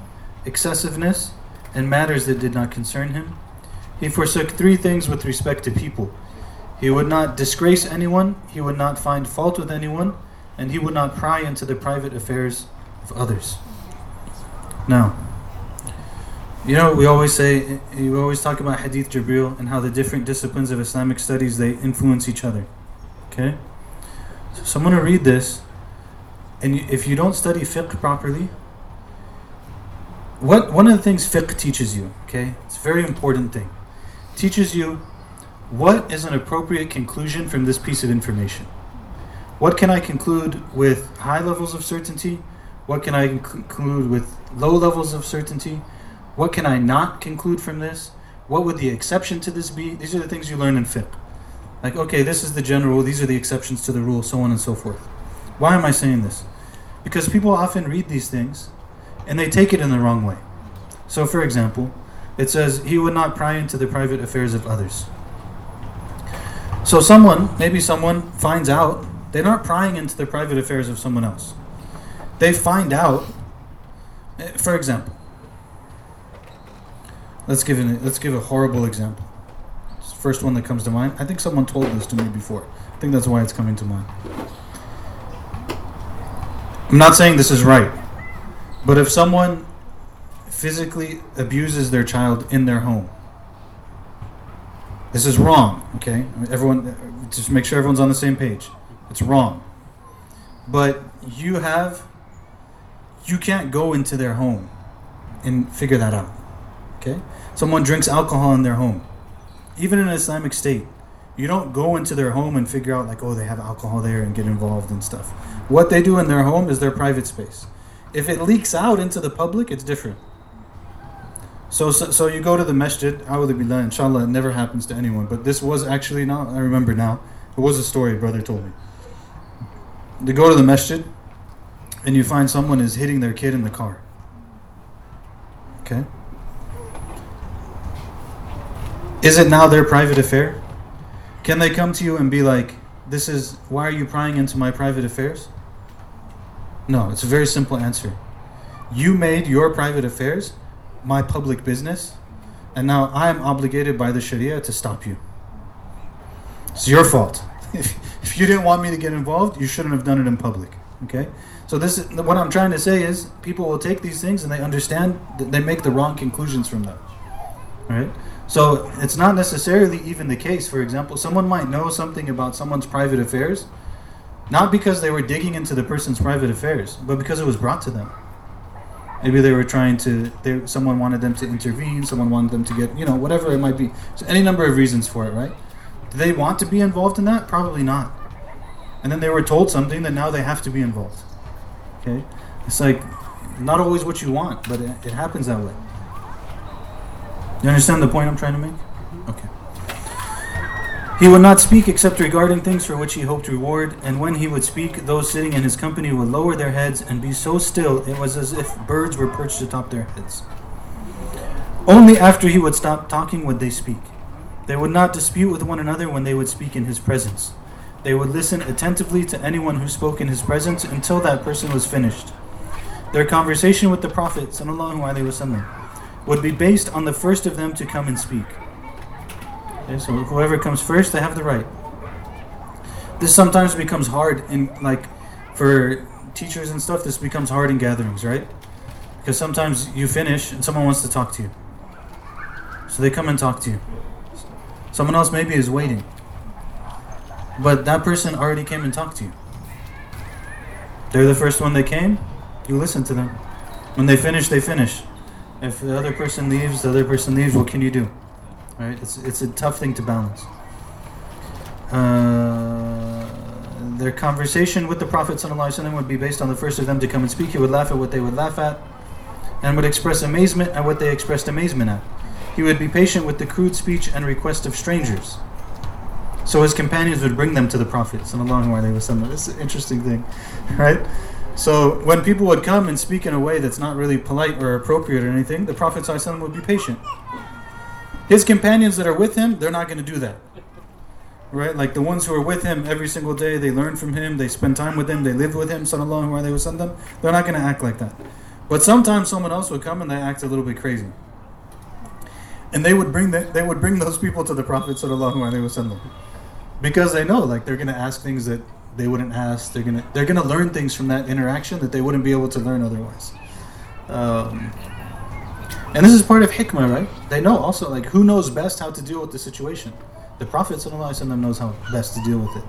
excessiveness, and matters that did not concern him. He forsook three things with respect to people. He would not disgrace anyone, he would not find fault with anyone, and he would not pry into the private affairs of others. Now, you know, we always say, we always talk about Hadith Jibril and how the different disciplines of Islamic studies they influence each other. Okay? So I'm going to read this and if you don't study fiqh properly, what one of the things fiqh teaches you, okay, it's a very important thing, teaches you what is an appropriate conclusion from this piece of information. What can I conclude with high levels of certainty? What can I conclude with low levels of certainty? What can I not conclude from this? What would the exception to this be? These are the things you learn in fiqh. Like, okay, this is the general these are the exceptions to the rule, so on and so forth. Why am I saying this? Because people often read these things and they take it in the wrong way. So, for example, it says, He would not pry into the private affairs of others. So, someone, maybe someone finds out, they're not prying into the private affairs of someone else. They find out, eh, for example, let's give, an, let's give a horrible example. First one that comes to mind. I think someone told this to me before. I think that's why it's coming to mind. I'm not saying this is right, but if someone physically abuses their child in their home, this is wrong, okay? Everyone, just make sure everyone's on the same page. It's wrong. But you have, you can't go into their home and figure that out, okay? Someone drinks alcohol in their home, even in an Islamic state. You don't go into their home and figure out, like, oh, they have alcohol there and get involved and stuff. What they do in their home is their private space. If it leaks out into the public, it's different. So, so, so you go to the masjid, billah, inshallah, it never happens to anyone. But this was actually now, I remember now, it was a story a brother told me. You go to the masjid, and you find someone is hitting their kid in the car. Okay? Is it now their private affair? Can they come to you and be like, this is, why are you prying into my private affairs? No, it's a very simple answer. You made your private affairs my public business, and now I am obligated by the Sharia to stop you. It's your fault. if you didn't want me to get involved, you shouldn't have done it in public. Okay? So this is what I'm trying to say is people will take these things and they understand that they make the wrong conclusions from them. Right? So it's not necessarily even the case. For example, someone might know something about someone's private affairs, not because they were digging into the person's private affairs, but because it was brought to them. Maybe they were trying to. They, someone wanted them to intervene. Someone wanted them to get, you know, whatever it might be. So any number of reasons for it, right? Do they want to be involved in that? Probably not. And then they were told something that now they have to be involved. Okay, it's like not always what you want, but it, it happens that way. You understand the point I'm trying to make? Okay. He would not speak except regarding things for which he hoped reward, and when he would speak, those sitting in his company would lower their heads and be so still it was as if birds were perched atop their heads. Only after he would stop talking would they speak. They would not dispute with one another when they would speak in his presence. They would listen attentively to anyone who spoke in his presence until that person was finished. Their conversation with the Prophet وسلم, would be based on the first of them to come and speak. Okay, so whoever comes first, they have the right. This sometimes becomes hard in like for teachers and stuff. This becomes hard in gatherings, right? Because sometimes you finish and someone wants to talk to you, so they come and talk to you. Someone else maybe is waiting, but that person already came and talked to you. They're the first one that came. You listen to them. When they finish, they finish. If the other person leaves, the other person leaves. What can you do? Right? It's it's a tough thing to balance. Uh, their conversation with the Prophet ﷺ would be based on the first of them to come and speak. He would laugh at what they would laugh at, and would express amazement at what they expressed amazement at. He would be patient with the crude speech and request of strangers. So his companions would bring them to the Prophet. This is an interesting thing, right? So when people would come and speak in a way that's not really polite or appropriate or anything, the Prophet ﷺ would be patient. His companions that are with him, they're not going to do that. Right? Like the ones who are with him every single day, they learn from him, they spend time with him, they live with him, sallallahu alayhi wa sallam, they're not going to act like that. But sometimes someone else would come and they act a little bit crazy. And they would bring the, they would bring those people to the Prophet sallallahu alaihi wasallam because they know like they're going to ask things that they wouldn't ask. They're gonna they're gonna learn things from that interaction that they wouldn't be able to learn otherwise. Um, and this is part of hikmah, right? They know also like who knows best how to deal with the situation. The Prophet knows how best to deal with it.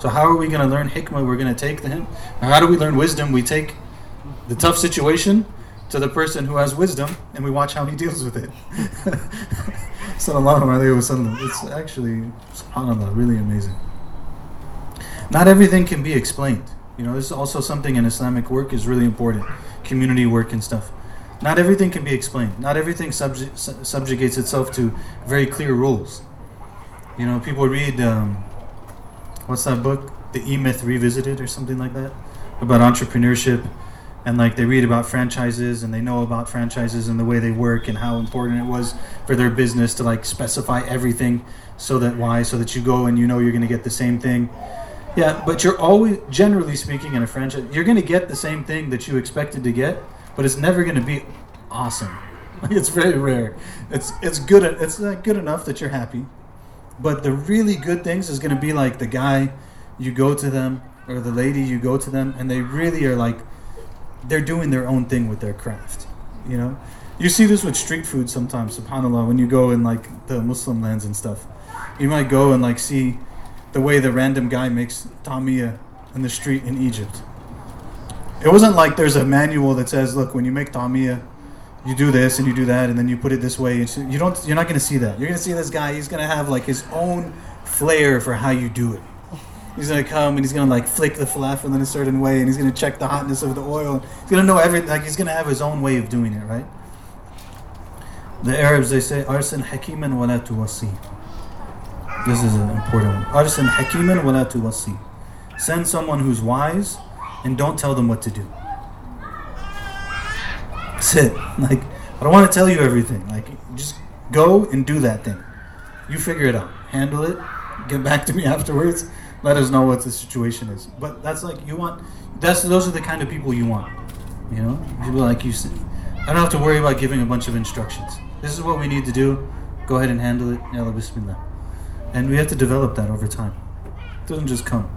So how are we going to learn hikmah? We're going to take the him. How do we learn wisdom? We take the tough situation to the person who has wisdom, and we watch how he deals with it. Sallallahu alaihi wasallam. It's actually, subhanallah, really amazing not everything can be explained. You know, this is also something in Islamic work is really important, community work and stuff. Not everything can be explained. Not everything subjugates itself to very clear rules. You know, people read um, what's that book, The E Myth Revisited, or something like that, about entrepreneurship, and like they read about franchises and they know about franchises and the way they work and how important it was for their business to like specify everything so that why so that you go and you know you're going to get the same thing yeah, but you're always, generally speaking, in a franchise, you're going to get the same thing that you expected to get, but it's never going to be awesome. it's very rare. It's it's good. It's not good enough that you're happy, but the really good things is going to be like the guy you go to them or the lady you go to them, and they really are like they're doing their own thing with their craft. You know, you see this with street food sometimes. Subhanallah, when you go in like the Muslim lands and stuff, you might go and like see the way the random guy makes tamia in the street in Egypt. It wasn't like there's a manual that says, look, when you make tamia, you do this and you do that, and then you put it this way. You don't. You're not going to see that. You're going to see this guy. He's going to have like his own flair for how you do it. He's going to come and he's going to like flick the falafel in a certain way, and he's going to check the hotness of the oil. He's going to know everything. Like he's going to have his own way of doing it, right? The Arabs they say arsin hakiman wala tuwasi. This is an important one. Arsin hakiman wala tuwasi. Send someone who's wise and don't tell them what to do. That's it. Like I don't want to tell you everything. Like just go and do that thing. You figure it out. Handle it. Get back to me afterwards. Let us know what the situation is. But that's like you want. That's those are the kind of people you want. You know, people like you. I don't have to worry about giving a bunch of instructions. This is what we need to do. Go ahead and handle it. And we have to develop that over time. It doesn't just come.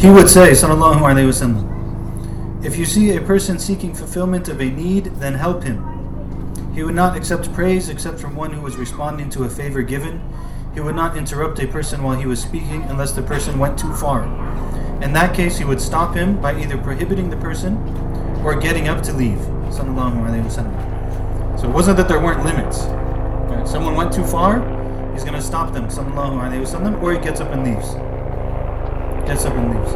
He would say, Sallallahu Alaihi Wasallam, if you see a person seeking fulfillment of a need, then help him. He would not accept praise except from one who was responding to a favor given. He would not interrupt a person while he was speaking unless the person went too far. In that case, he would stop him by either prohibiting the person or getting up to leave. Sallallahu Alaihi Wasallam. So it wasn't that there weren't limits. Someone went too far, he's going to stop them, Sallallahu Alaihi Wasallam, or he gets up and leaves gets up leaves.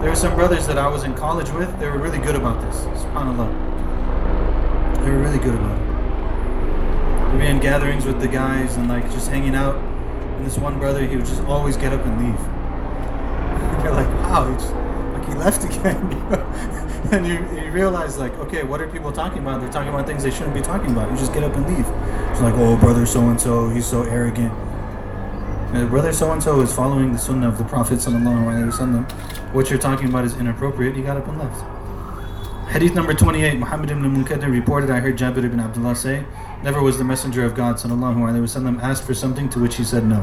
There were some brothers that I was in college with, they were really good about this. SubhanAllah. They were really good about it. We'd be in gatherings with the guys and like just hanging out. And this one brother, he would just always get up and leave. You're like, wow, he just, like he left again. and you, you realize like, okay, what are people talking about? They're talking about things they shouldn't be talking about. You just get up and leave. It's like, oh, brother so and so, he's so arrogant uh, brother so and so is following the sunnah of the Prophet wasallam. What you're talking about is inappropriate. He got up and left. Hadith number 28, Muhammad ibn Munkadir reported, I heard Jabir ibn Abdullah say, Never was the Messenger of God wasallam asked for something to which he said no.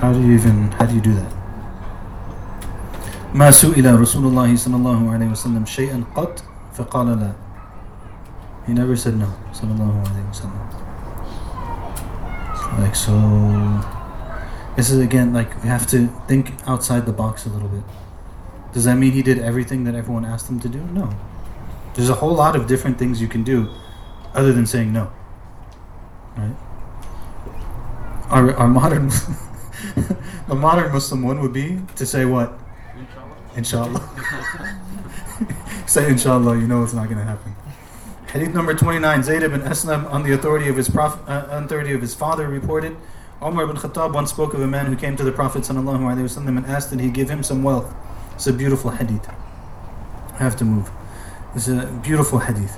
How do you even, how do you do that? ما سئل رسول الله صلى الله عليه وسلم شيئا قط فقال لا. He never said no, صلى الله عليه وسلم. Like so this is again like we have to think outside the box a little bit. Does that mean he did everything that everyone asked him to do? No. There's a whole lot of different things you can do other than saying no. Right? Our, our modern the modern Muslim one would be to say what? Inshallah. inshallah. say inshallah, you know it's not gonna happen. Hadith number 29, Zayd ibn Aslam, on the authority of his prof, uh, authority of his father, reported, Umar ibn Khattab once spoke of a man who came to the Prophet وسلم, and asked that he give him some wealth. It's a beautiful hadith. I have to move. It's a beautiful hadith.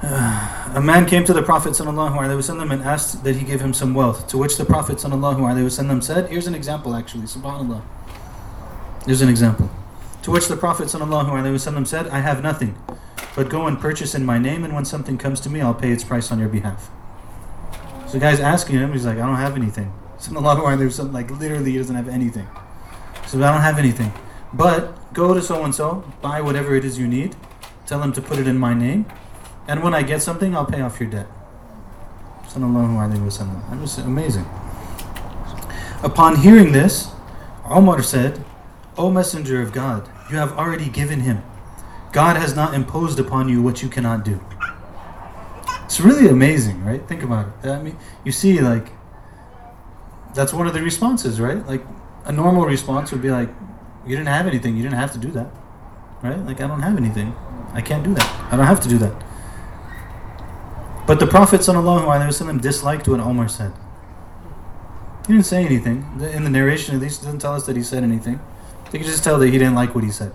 Uh, a man came to the Prophet وسلم, and asked that he give him some wealth. To which the Prophet وسلم, said, Here's an example actually, subhanAllah. Here's an example. To which the Prophet ﷺ said, I have nothing, but go and purchase in my name, and when something comes to me, I'll pay its price on your behalf. So the guy's asking him, he's like, I don't have anything. So in the There's something like literally he doesn't have anything. So I don't have anything. But go to so and so, buy whatever it is you need, tell him to put it in my name, and when I get something, I'll pay off your debt. Sallallahu Alaihi Wasallam. That was amazing. Upon hearing this, Omar said, O Messenger of God, you have already given him. God has not imposed upon you what you cannot do. It's really amazing, right? Think about it. I mean, you see, like, that's one of the responses, right? Like, a normal response would be like, you didn't have anything, you didn't have to do that, right? Like, I don't have anything, I can't do that, I don't have to do that. But the Prophet ﷺ disliked what Omar said. He didn't say anything. In the narration, at least, it doesn't tell us that he said anything. They could just tell that he didn't like what he said.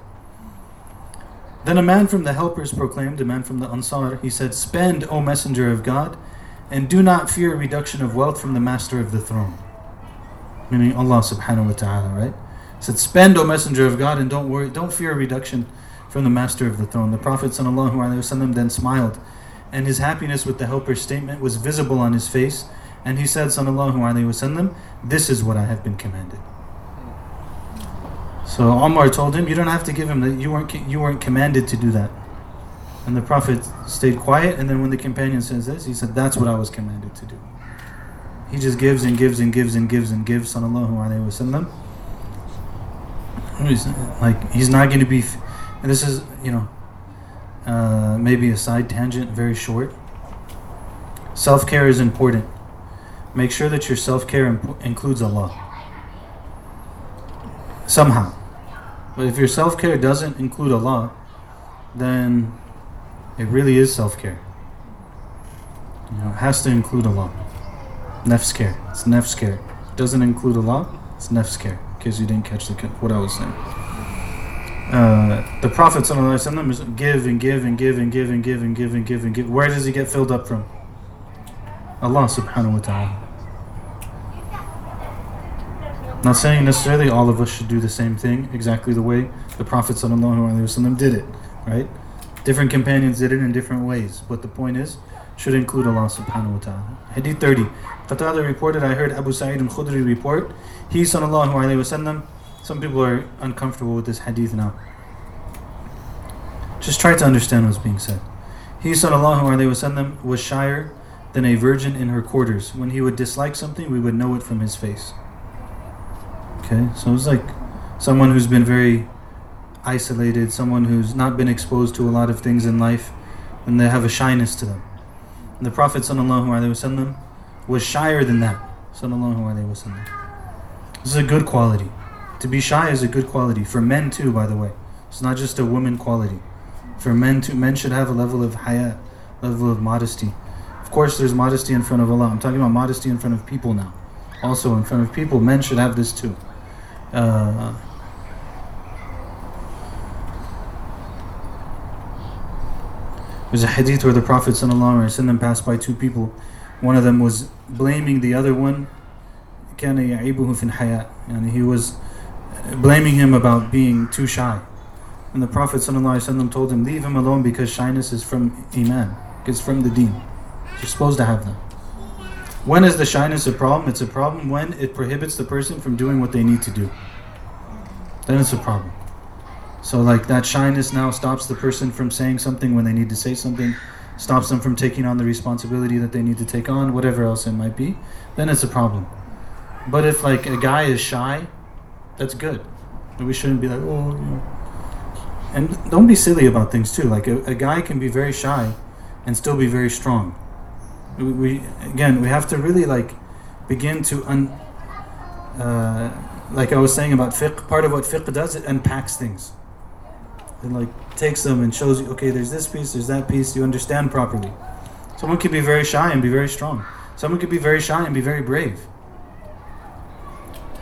Then a man from the helpers proclaimed, a man from the Ansar, he said, Spend, O Messenger of God, and do not fear a reduction of wealth from the Master of the throne. Meaning Allah subhanahu wa ta'ala, right? He said, Spend, O Messenger of God, and don't worry, don't fear a reduction from the Master of the throne. The Prophet ﷺ then smiled, and his happiness with the helper's statement was visible on his face, and he said, Sallallahu Alaihi Wasallam, This is what I have been commanded. So Omar told him, "You don't have to give him that. You weren't you weren't commanded to do that." And the Prophet stayed quiet. And then when the companion says this, he said, "That's what I was commanded to do." He just gives and gives and gives and gives and gives. Sallallahu alaihi wasallam. Like he's not going to be. And this is you know uh, maybe a side tangent, very short. Self care is important. Make sure that your self care imp- includes Allah. Somehow But if your self care doesn't include Allah, then it really is self care. You know, it has to include Allah. Nafs care. It's nafs care. It doesn't include Allah, it's nafs care. In case you didn't catch the, what I was saying. Uh, the Prophet ﷺ is give and give and give and give and give and give and give and give. Where does he get filled up from? Allah subhanahu wa ta'ala. Not saying necessarily all of us should do the same thing exactly the way the Prophet ﷺ did it, right? Different companions did it in different ways, but the point is, should include Allah subhanahu wa ta'ala. Hadith 30. Qatada reported, I heard Abu Sa'id al-Khudri report, he sallallahu alayhi wasallam, some people are uncomfortable with this hadith now. Just try to understand what's being said. He sallallahu alayhi wasallam was shyer than a virgin in her quarters. When he would dislike something, we would know it from his face. Okay, so it's like someone who's been very isolated, someone who's not been exposed to a lot of things in life, and they have a shyness to them. And the Prophet ﷺ was shyer than that. This is a good quality. To be shy is a good quality for men too, by the way. It's not just a woman quality. For men too, men should have a level of haya, level of modesty. Of course, there's modesty in front of Allah. I'm talking about modesty in front of people now. Also, in front of people, men should have this too. Uh, there's a hadith where the Prophet ﷺ passed by two people. One of them was blaming the other one. Kennaya Ibuhu Fin Hayat. And he was blaming him about being too shy. And the Prophet ﷺ told him, Leave him alone because shyness is from Iman, it's from the deen. You're supposed to have that. When is the shyness a problem? It's a problem when it prohibits the person from doing what they need to do. Then it's a problem. So, like that shyness now stops the person from saying something when they need to say something, stops them from taking on the responsibility that they need to take on, whatever else it might be. Then it's a problem. But if like a guy is shy, that's good. We shouldn't be like, oh, you know. And don't be silly about things too. Like a, a guy can be very shy and still be very strong we again we have to really like begin to un uh, like I was saying about fiqh part of what fiqh does it unpacks things. It like takes them and shows you okay there's this piece there's that piece you understand properly. Someone could be very shy and be very strong. Someone could be very shy and be very brave.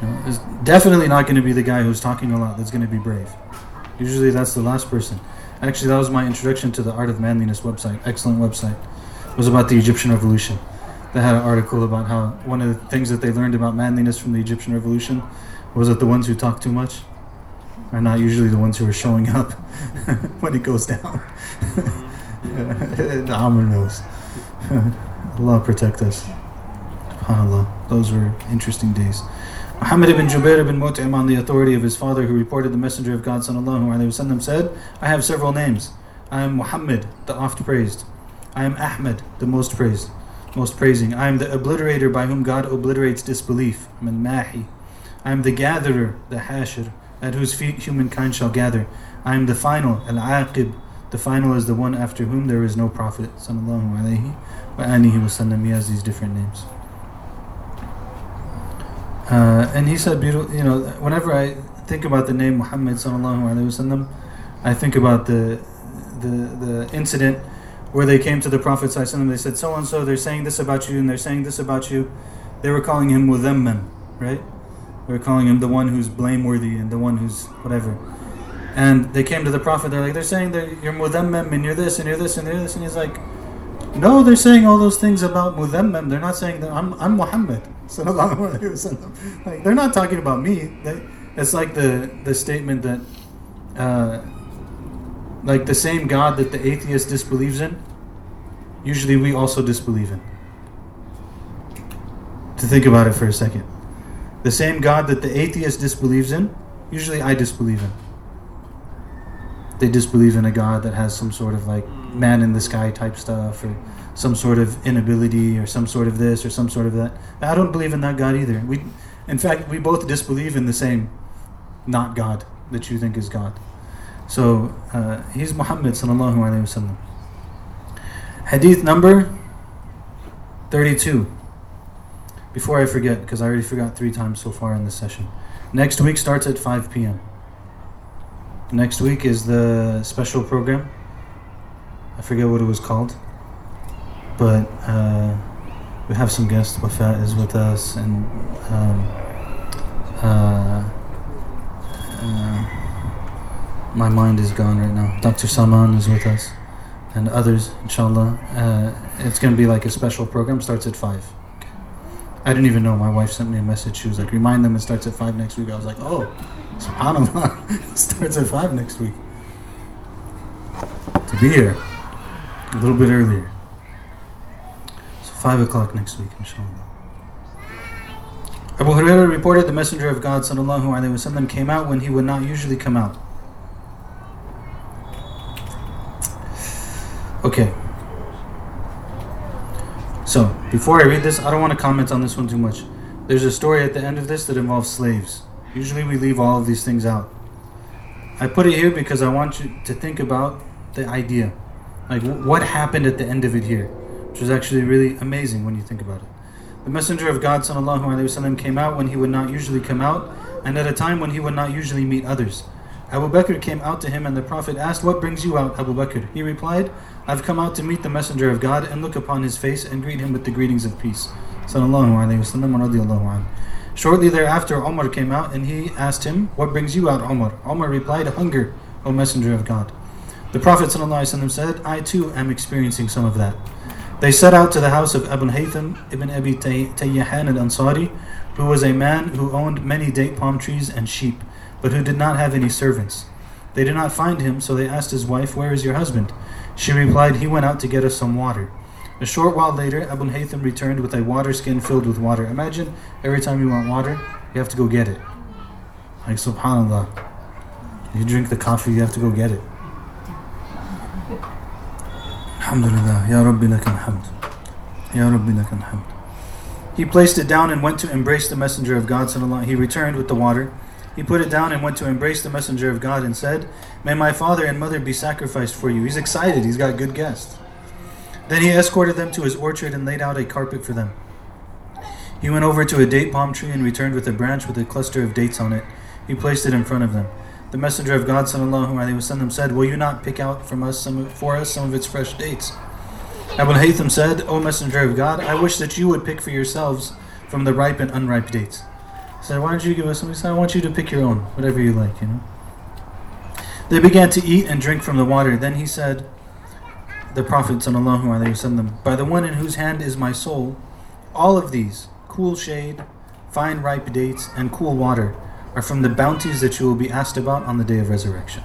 You know, it's definitely not going to be the guy who's talking a lot that's going to be brave. Usually that's the last person. Actually that was my introduction to the art of manliness website. Excellent website was about the Egyptian Revolution. They had an article about how one of the things that they learned about manliness from the Egyptian Revolution was that the ones who talk too much are not usually the ones who are showing up when it goes down. the Amr knows. Allah protect us. SubhanAllah. Those were interesting days. Muhammad ibn Jubair ibn Mut'im, on the authority of his father, who reported the Messenger of God sallallahu alayhi wasallam, said, I have several names. I am Muhammad, the oft praised. I am Ahmed, the most praised, most praising. I am the obliterator by whom God obliterates disbelief. I'm Mahi. I am the gatherer, the Hashir, at whose feet humankind shall gather. I am the final, Al Aqib. The final is the one after whom there is no prophet. Sallallahu alayhi wa alihi wasallam. He has these different names. Uh, and he said, beautiful, you know, whenever I think about the name Muhammad sallallahu alaihi wasallam, I think about the the the incident where they came to the Prophet ﷺ, they said, so and so, they're saying this about you and they're saying this about you. They were calling him Mudhammam, right? They were calling him the one who's blameworthy and the one who's whatever. And they came to the Prophet, they're like, they're saying that you're Mudhammam and you're this and you're this and you're this. And he's like, no, they're saying all those things about Mudhammam. They're not saying that I'm, I'm Muhammad. Like, they're not talking about me. They, it's like the, the statement that. Uh, like the same God that the atheist disbelieves in, usually we also disbelieve in. To think about it for a second. The same God that the atheist disbelieves in, usually I disbelieve in. They disbelieve in a God that has some sort of like man in the sky type stuff or some sort of inability or some sort of this or some sort of that. I don't believe in that God either. We in fact we both disbelieve in the same not God that you think is God. So uh, he's Muhammad sallallahu alaihi wasallam. Hadith number 32. Before I forget, because I already forgot three times so far in this session. Next week starts at 5 p.m. Next week is the special program. I forget what it was called, but uh, we have some guests. Effat is with us, and um, uh, uh, my mind is gone right now. Dr. Salman is with us, and others, inshallah. Uh, it's going to be like a special program. Starts at five. I didn't even know. My wife sent me a message. She was like, "Remind them it starts at five next week." I was like, "Oh, subhanallah, it starts at five next week." To be here a little bit earlier. So five o'clock next week, inshallah. Abu Hurairah reported the Messenger of God wasallam came out when he would not usually come out. Okay. So, before I read this, I don't want to comment on this one too much. There's a story at the end of this that involves slaves. Usually we leave all of these things out. I put it here because I want you to think about the idea. Like, what happened at the end of it here? Which was actually really amazing when you think about it. The Messenger of God وسلم, came out when he would not usually come out, and at a time when he would not usually meet others. Abu Bakr came out to him, and the Prophet asked, What brings you out, Abu Bakr? He replied, I've come out to meet the Messenger of God and look upon his face and greet him with the greetings of peace. Shortly thereafter, Omar came out and he asked him, What brings you out, Omar? Omar replied, Hunger, O Messenger of God. The Prophet said, I too am experiencing some of that. They set out to the house of Abu Haytham ibn Abi Tayyahan al Ansari, who was a man who owned many date palm trees and sheep, but who did not have any servants. They did not find him, so they asked his wife, Where is your husband? She replied, He went out to get us some water. A short while later, Abu Haytham returned with a water skin filled with water. Imagine every time you want water, you have to go get it. Like, subhanAllah. You drink the coffee, you have to go get it. Alhamdulillah. Ya Rabbi lakal hamd. Ya Rabbi hamd. He placed it down and went to embrace the Messenger of God. He returned with the water. He put it down and went to embrace the Messenger of God and said, May my father and mother be sacrificed for you. He's excited. He's got good guests. Then he escorted them to his orchard and laid out a carpet for them. He went over to a date palm tree and returned with a branch with a cluster of dates on it. He placed it in front of them. The Messenger of God وسلم, said, Will you not pick out from us some, for us some of its fresh dates? Abu Haytham said, O Messenger of God, I wish that you would pick for yourselves from the ripe and unripe dates. He said, Why don't you give us some? He said, I want you to pick your own, whatever you like, you know. They began to eat and drink from the water. Then he said, the Prophet وسلم, By the one in whose hand is my soul, all of these, cool shade, fine ripe dates, and cool water, are from the bounties that you will be asked about on the day of resurrection.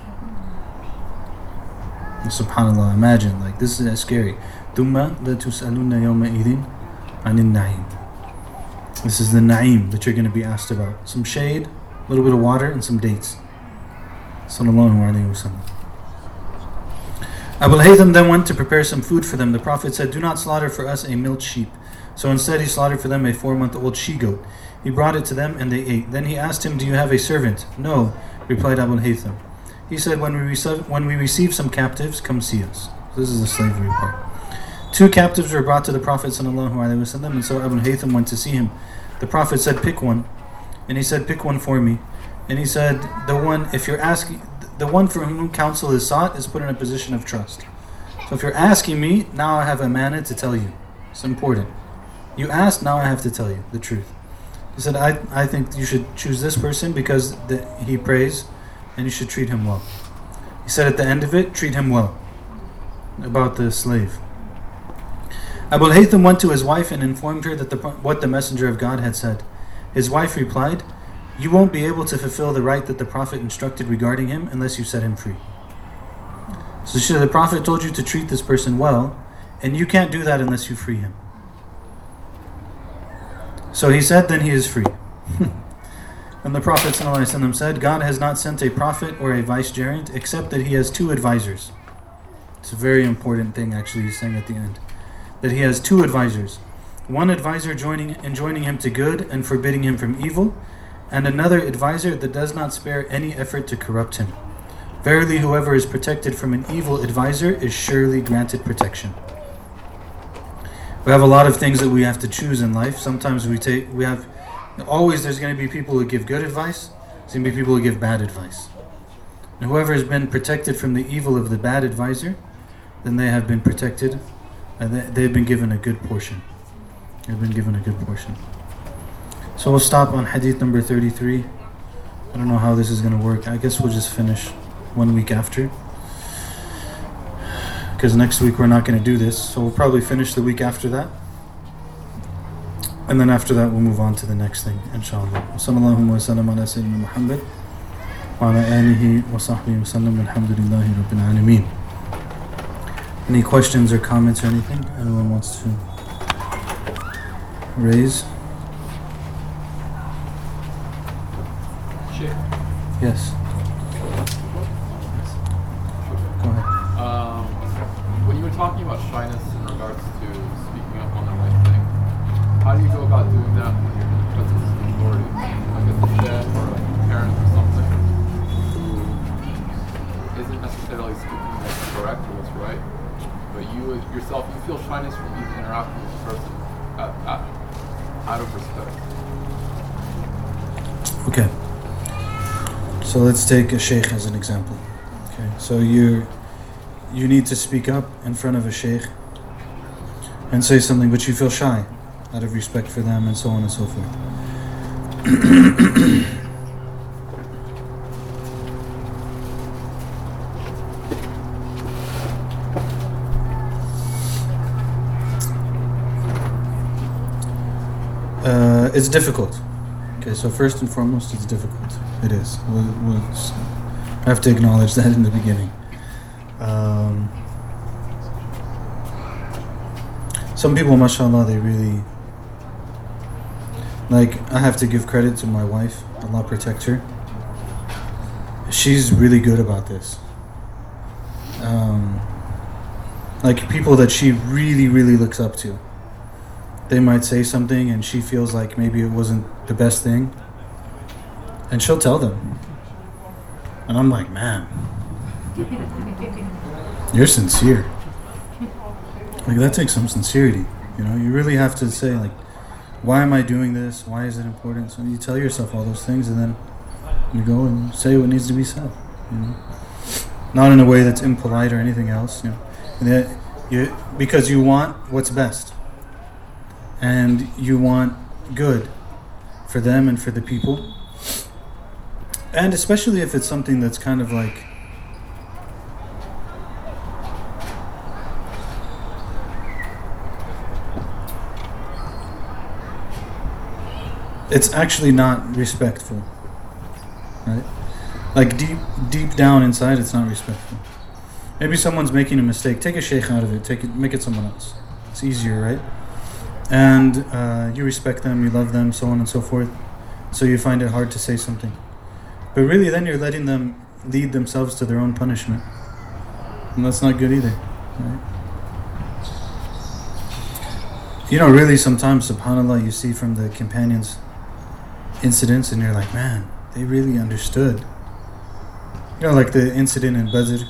SubhanAllah, imagine, like, this is scary. ثُمَّ لَتُسْأَلُنَّ يَوْمَئِذٍ عَنِ النَّعِيمِ this is the na'im that you're going to be asked about. Some shade, a little bit of water, and some dates. Sallallahu alayhi wa Abu Haytham then went to prepare some food for them. The Prophet said, Do not slaughter for us a milch sheep. So instead he slaughtered for them a four month old she goat. He brought it to them, and they ate. Then he asked him, Do you have a servant? No, replied Abu Haytham. He said, When we receive, when we receive some captives, come see us. This is the slavery part. Two captives were brought to the Prophet وسلم, and so Abu Haytham went to see him. The Prophet said, Pick one. And he said, Pick one for me. And he said, The one, if you're asking, the one for whom counsel is sought is put in a position of trust. So if you're asking me, now I have amanah to tell you. It's important. You asked, now I have to tell you the truth. He said, I, I think you should choose this person because the, he prays and you should treat him well. He said at the end of it, treat him well. About the slave. Abu Haytham went to his wife and informed her that the, what the Messenger of God had said. His wife replied, You won't be able to fulfill the right that the Prophet instructed regarding him unless you set him free. So she said, The Prophet told you to treat this person well, and you can't do that unless you free him. So he said, then he is free. and the Prophet said, God has not sent a prophet or a vicegerent except that he has two advisors. It's a very important thing, actually, he's saying at the end. That he has two advisors. One advisor joining, enjoining him to good and forbidding him from evil, and another advisor that does not spare any effort to corrupt him. Verily, whoever is protected from an evil advisor is surely granted protection. We have a lot of things that we have to choose in life. Sometimes we take, we have, always there's going to be people who give good advice. There's going to be people who give bad advice. And whoever has been protected from the evil of the bad advisor, then they have been protected, and they, they've been given a good portion. They've been given a good portion. So we'll stop on hadith number 33. I don't know how this is going to work. I guess we'll just finish one week after. Because next week we're not going to do this. So we'll probably finish the week after that. And then after that we'll move on to the next thing, inshallah. Sallallahu Muhammad wa sallam alhamdulillahi rabbil. Any questions or comments or anything anyone wants to raise? Shit. Yes. Go ahead. Um, when you were talking about shyness in regards to speaking up on the right thing, how do you go about doing that when you're in the presence of authority, like a sheikh or a parent or something, who isn't necessarily speaking what's correct or what's right, you yourself, you feel shyness from even interacting with the person at, at, out of respect. Okay. So let's take a sheikh as an example. Okay. So you you need to speak up in front of a sheikh and say something, but you feel shy out of respect for them and so on and so forth. Uh, it's difficult. Okay, so first and foremost, it's difficult. It is. We'll, we'll s- have to acknowledge that in the beginning. Um, some people, mashallah, they really. Like, I have to give credit to my wife. Allah protect her. She's really good about this. Um, like, people that she really, really looks up to they might say something and she feels like maybe it wasn't the best thing and she'll tell them. And i'm like man you're sincere. Like that takes some sincerity you know? You really have to say like why am i doing this? Why is it important? So you tell yourself all those things and then you go and say what needs to be said you know? Not in a way that's impolite or anything else you know? You because you want what's best and you want good for them and for the people. And especially if it's something that's kind of like it's actually not respectful. Right? Like deep deep down inside it's not respectful. Maybe someone's making a mistake. Take a sheikh out of it. Take it make it someone else. It's easier, right? And uh, you respect them, you love them, so on and so forth. So you find it hard to say something. But really, then you're letting them lead themselves to their own punishment. And that's not good either. Right? You know, really, sometimes, subhanAllah, you see from the companions incidents, and you're like, man, they really understood. You know, like the incident in Badr,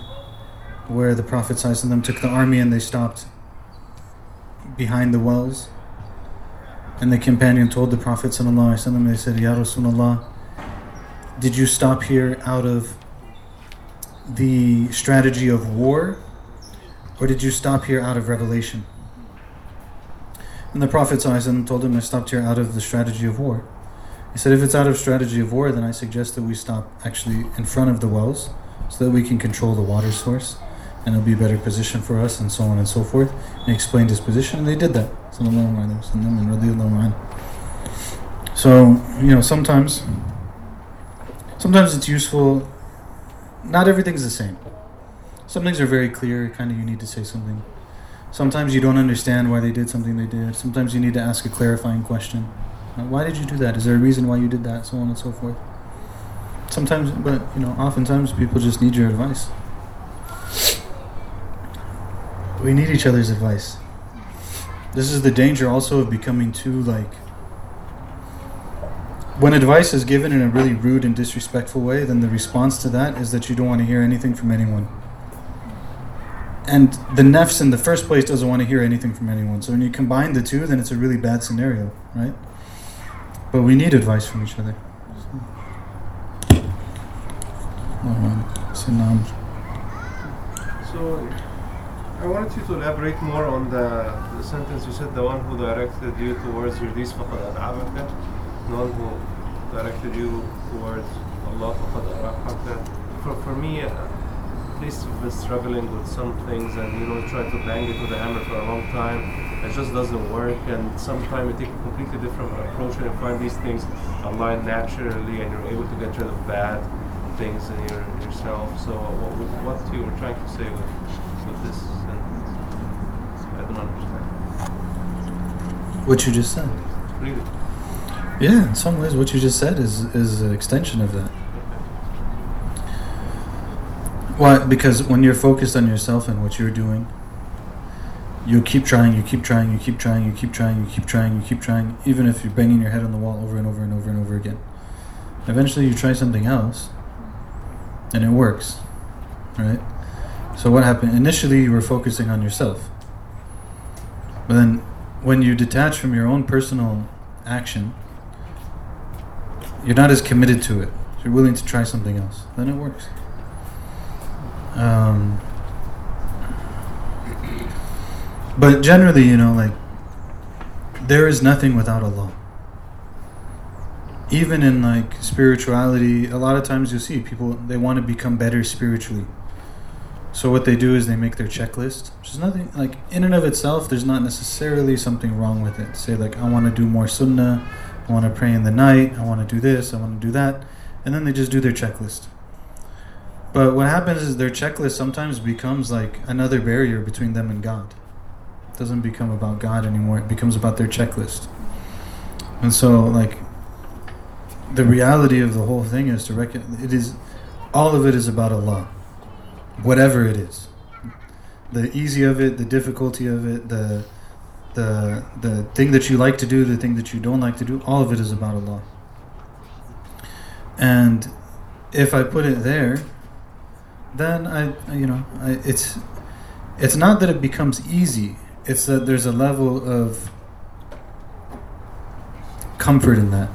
where the Prophet ﷺ took the army and they stopped behind the wells. And the companion told the Prophet ﷺ, they said, Ya Rasulullah, did you stop here out of the strategy of war or did you stop here out of revelation? And the Prophet ﷺ told him, I stopped here out of the strategy of war. He said, if it's out of strategy of war, then I suggest that we stop actually in front of the wells so that we can control the water source and it'll be a better position for us and so on and so forth. And he explained his position and they did that. So, you know, sometimes sometimes it's useful not everything's the same. Some things are very clear, kind of you need to say something. Sometimes you don't understand why they did something they did. Sometimes you need to ask a clarifying question. Why did you do that? Is there a reason why you did that? So on and so forth. Sometimes, but you know, oftentimes people just need your advice. We need each other's advice. This is the danger also of becoming too like. When advice is given in a really rude and disrespectful way, then the response to that is that you don't want to hear anything from anyone. And the nafs in the first place doesn't want to hear anything from anyone. So when you combine the two, then it's a really bad scenario, right? But we need advice from each other. So. So, I wanted you to elaborate more on the, the sentence you said, the one who directed you towards Yurdis faqad ad'abaka, the one who directed you towards Allah faqad arahaka. For, for me, uh, at least been struggling with some things and, you know, try to bang it with a hammer for a long time. It just doesn't work and sometimes you take a completely different approach and you find these things align naturally and you're able to get rid of bad things in your, yourself. So what, what you were trying to say with, with this sentence, I don't understand. What you just said. Yeah, in some ways, what you just said is is an extension of that. Why? Because when you're focused on yourself and what you're doing, you keep trying, you keep trying, you keep trying, you keep trying, you keep trying, you keep trying, even if you're banging your head on the wall over and over and over and over again. Eventually, you try something else, and it works, right? So what happened? Initially, you were focusing on yourself, but then when you detach from your own personal action, you're not as committed to it. You're willing to try something else. Then it works. Um, but generally, you know, like there is nothing without Allah. Even in like spirituality, a lot of times you'll see people they want to become better spiritually. So what they do is they make their checklist, which is nothing like in and of itself. There's not necessarily something wrong with it. Say like I want to do more sunnah, I want to pray in the night, I want to do this, I want to do that, and then they just do their checklist. But what happens is their checklist sometimes becomes like another barrier between them and God. It doesn't become about God anymore. It becomes about their checklist. And so like the reality of the whole thing is to reckon it is all of it is about Allah whatever it is. The easy of it the difficulty of it the the the thing that you like to do the thing that you don't like to do all of it is about allah. And if i put it there then i you know I, it's it's not that it becomes easy it's that there's a level of comfort in that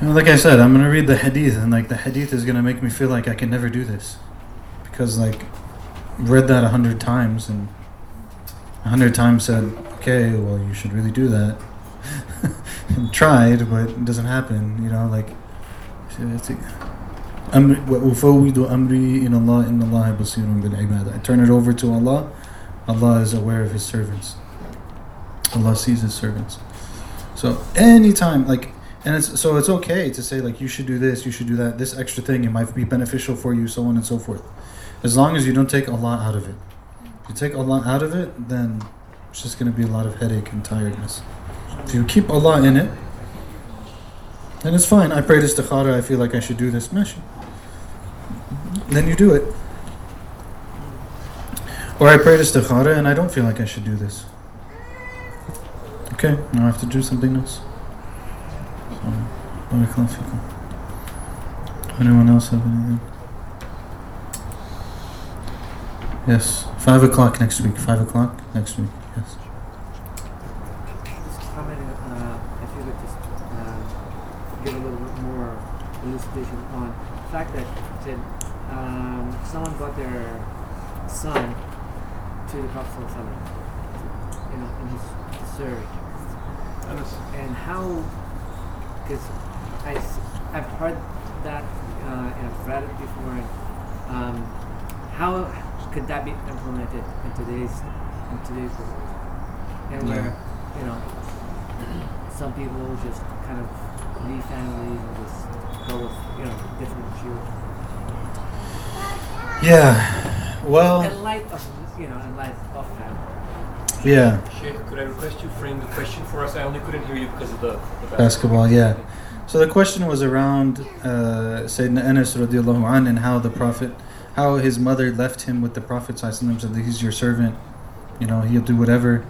you know, like I said, I'm gonna read the hadith, and like the hadith is gonna make me feel like I can never do this, because like read that a hundred times and a hundred times said, okay, well you should really do that, and tried, but it doesn't happen. You know, like it's أمر وأفوض أمري إلى الله إن الله بصير بالعبادة. I turn it over to Allah. Allah is aware of His servants. Allah sees His servants. So anytime, like and it's so it's okay to say like you should do this, you should do that. This extra thing it might be beneficial for you, so on and so forth. As long as you don't take Allah out of it. If you take Allah out of it, then it's just going to be a lot of headache and tiredness. If you keep Allah in it, then it's fine. I pray prayed istikhara. I feel like I should do this. Mesh. Then you do it. Or I pray prayed istikhara and I don't feel like I should do this. Okay, now I have to do something else. Barakallahu fikum. Anyone else have anything? Yes, five o'clock next week. Five o'clock next week. Yes. Just commenting, uh, if you could just uh, give a little bit more elucidation on the fact that said um, someone brought their son to the Prophet ﷺ, you know, in his surge, and how, because I've heard that uh, and I've read it before, and um, how could that be implemented in today's in today's world? And where you know some people just kind of leave families and just go with you know different views. Yeah. Well. In light of you know, in light of family. Yeah. Sheikh, could I request you frame the question for us? I only couldn't hear you because of the, the Basketball, yeah. So the question was around uh, Sayyidina Anas radiallahu an and how the Prophet, how his mother left him with the Prophet sallallahu said that he's your servant, you know, he'll do whatever.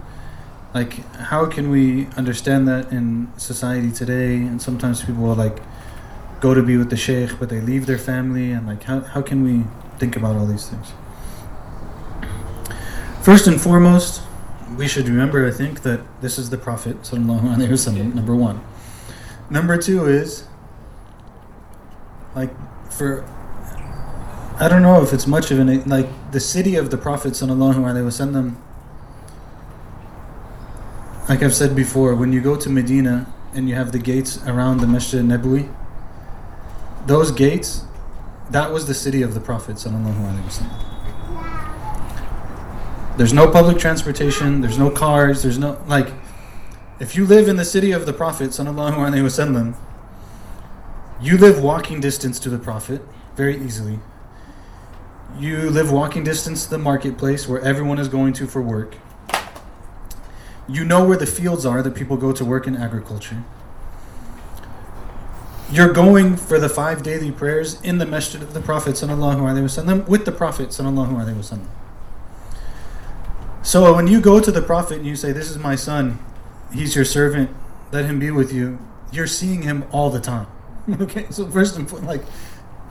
Like, how can we understand that in society today? And sometimes people will like go to be with the sheikh, but they leave their family, and like, how, how can we think about all these things? First and foremost, we should remember, I think, that this is the Prophet, sallallahu alaihi wasallam, number one. Number two is, like, for I don't know if it's much of an like the city of the Prophet sallallahu alaihi wasallam. Like I've said before, when you go to Medina and you have the gates around the Masjid Nabawi, those gates, that was the city of the Prophet sallallahu alaihi wasallam. There's no public transportation. There's no cars. There's no like. If you live in the city of the Prophet sallallahu alaihi wasallam, you live walking distance to the Prophet very easily. You live walking distance to the marketplace where everyone is going to for work. You know where the fields are that people go to work in agriculture. You're going for the five daily prayers in the masjid of the Prophet wasallam with the Prophet wasallam. So when you go to the Prophet and you say, "This is my son, he's your servant, let him be with you," you're seeing him all the time. okay, so first and foremost, like,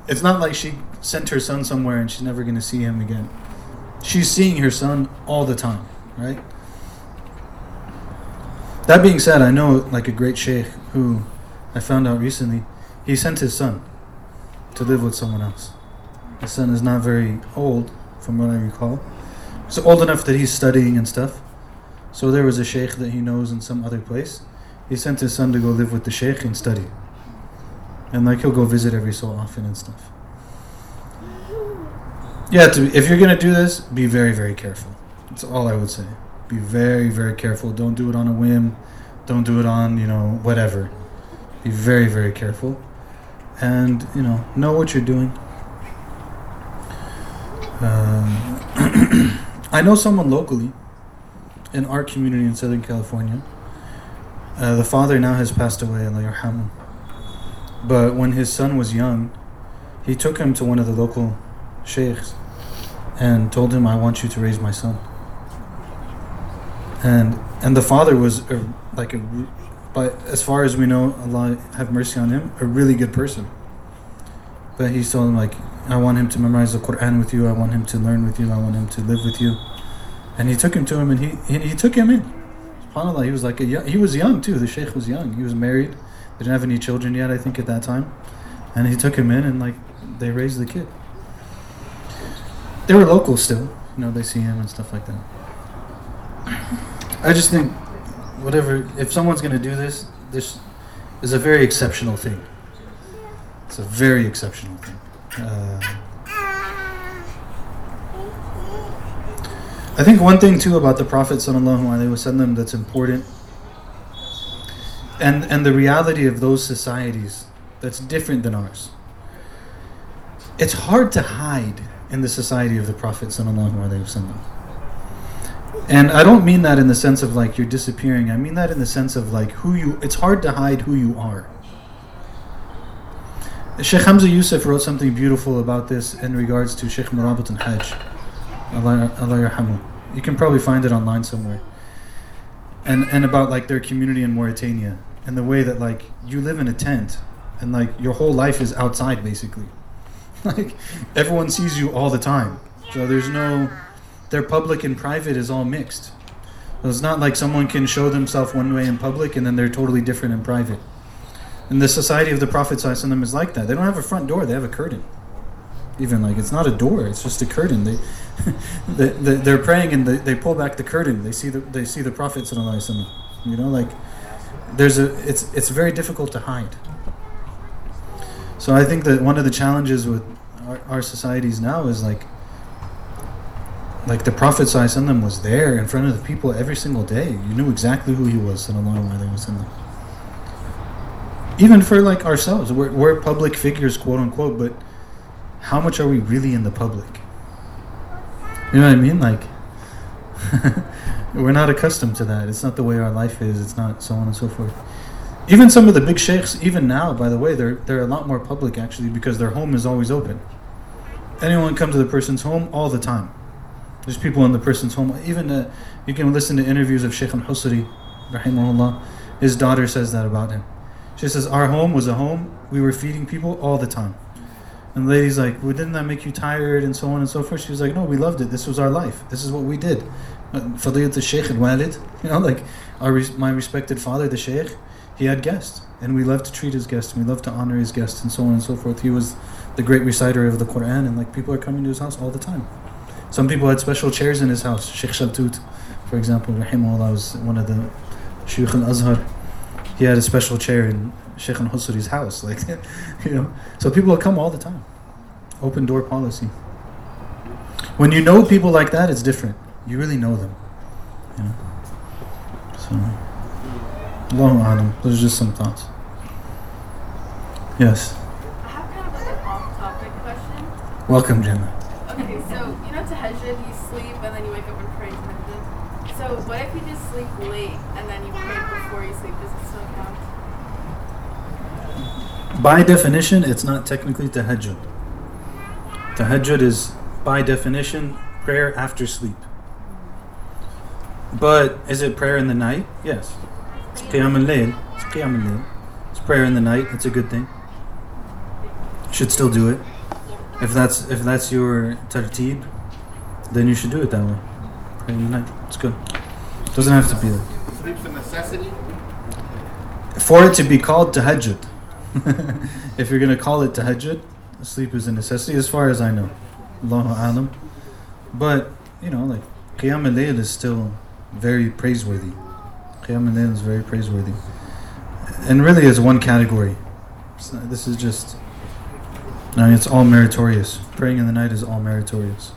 it's not like she sent her son somewhere and she's never going to see him again. She's seeing her son all the time, right? That being said, I know like a great sheikh who I found out recently, he sent his son to live with someone else. His son is not very old, from what I recall. He's old enough that he's studying and stuff. So there was a sheikh that he knows in some other place. He sent his son to go live with the sheikh and study. And like he'll go visit every so often and stuff. Yeah, to, if you're gonna do this, be very, very careful. That's all I would say. Be very, very careful. Don't do it on a whim. Don't do it on, you know, whatever. Be very, very careful. And, you know, know what you're doing. Um, I know someone locally in our community in Southern California. Uh, the father now has passed away. But when his son was young, he took him to one of the local sheikhs and told him, I want you to raise my son. And and the father was a, like a, but as far as we know, Allah have mercy on him, a really good person. But he told him like, I want him to memorize the Quran with you. I want him to learn with you. I want him to live with you. And he took him to him, and he he, he took him in. Subhanallah, he was like a young, he was young too. The sheikh was young. He was married. They didn't have any children yet, I think, at that time. And he took him in, and like they raised the kid. They were local still, you know. They see him and stuff like that. I just think, whatever. If someone's gonna do this, this is a very exceptional thing. It's a very exceptional thing. Uh, I think one thing too about the Prophet wasallam that's important, and and the reality of those societies that's different than ours. It's hard to hide in the society of the Prophet. And I don't mean that in the sense of like you're disappearing. I mean that in the sense of like who you. It's hard to hide who you are. Sheikh Hamza Yusuf wrote something beautiful about this in regards to Sheikh Murabit al-Hajj. Allah, Allah yarhamu. You can probably find it online somewhere. And and about like their community in Mauritania and the way that like you live in a tent and like your whole life is outside basically. Like everyone sees you all the time. So there's no their public and private is all mixed. So it's not like someone can show themselves one way in public and then they're totally different in private. And the Society of the Prophet Sallallahu is like that. They don't have a front door; they have a curtain. Even like it's not a door; it's just a curtain. They, they, they are praying and they, they pull back the curtain. They see the they see the Prophet You know, like there's a it's it's very difficult to hide. So I think that one of the challenges with our, our societies now is like like the Prophet Sallallahu was there in front of the people every single day. You knew exactly who he was, sallallahu alaihi wasallam even for like ourselves. We're, we're public figures quote unquote but how much are we really in the public? You know what i mean? Like we're not accustomed to that. It's not the way our life is. It's not so on and so forth. Even some of the big sheikhs even now by the way they're they're a lot more public actually because their home is always open. Anyone come to the person's home all the time. There's people in the person's home. Even uh, you can listen to interviews of sheikh al-husri rahimahullah. His daughter says that about him she says, Our home was a home. We were feeding people all the time. And the lady's like, Well, didn't that make you tired? And so on and so forth. She was like, No, we loved it. This was our life. This is what we did. Fadilat the Sheikh al Walid, you know, like our, my respected father, the Sheikh, he had guests. And we loved to treat his guests. And we loved to honor his guests and so on and so forth. He was the great reciter of the Quran, and like people are coming to his house all the time. Some people had special chairs in his house. Sheikh Shaltut, for example, rahimahullah was one of the Sheikh al Azhar. He had a special chair in Sheikh al Husri's house, like you know. So people come all the time. Open door policy. When you know people like that, it's different. You really know them. You know. So Allahu Alam. Those are just some thoughts. Yes. I have kind of like an off-topic question. Welcome, Jenna. Okay, so you know to tahajjud, you sleep and then you wake up and pray tahajjud. So what if you just sleep late and then you pray before you sleep? Does it still count? By definition, it's not technically tahajjud. Tahajjud is, by definition, prayer after sleep. But is it prayer in the night? Yes. It's qiyam al-layl. It's qiyam al-layl. It's prayer in the night. It's a good thing. Should still do it. If that's if that's your tartib, then you should do it that way. Pray in the night. It's good. Doesn't have to be that. Sleep's a necessity. For it to be called tahajjud, if you're going to call it tahajjud, sleep is a necessity as far as I know. Allahu alam. But, you know, like Qiyam al-Layl is still very praiseworthy. Qiyam al-Layl is very praiseworthy. And really is one category. Not- this is just, I mean, it's all meritorious. Praying in the night is all meritorious.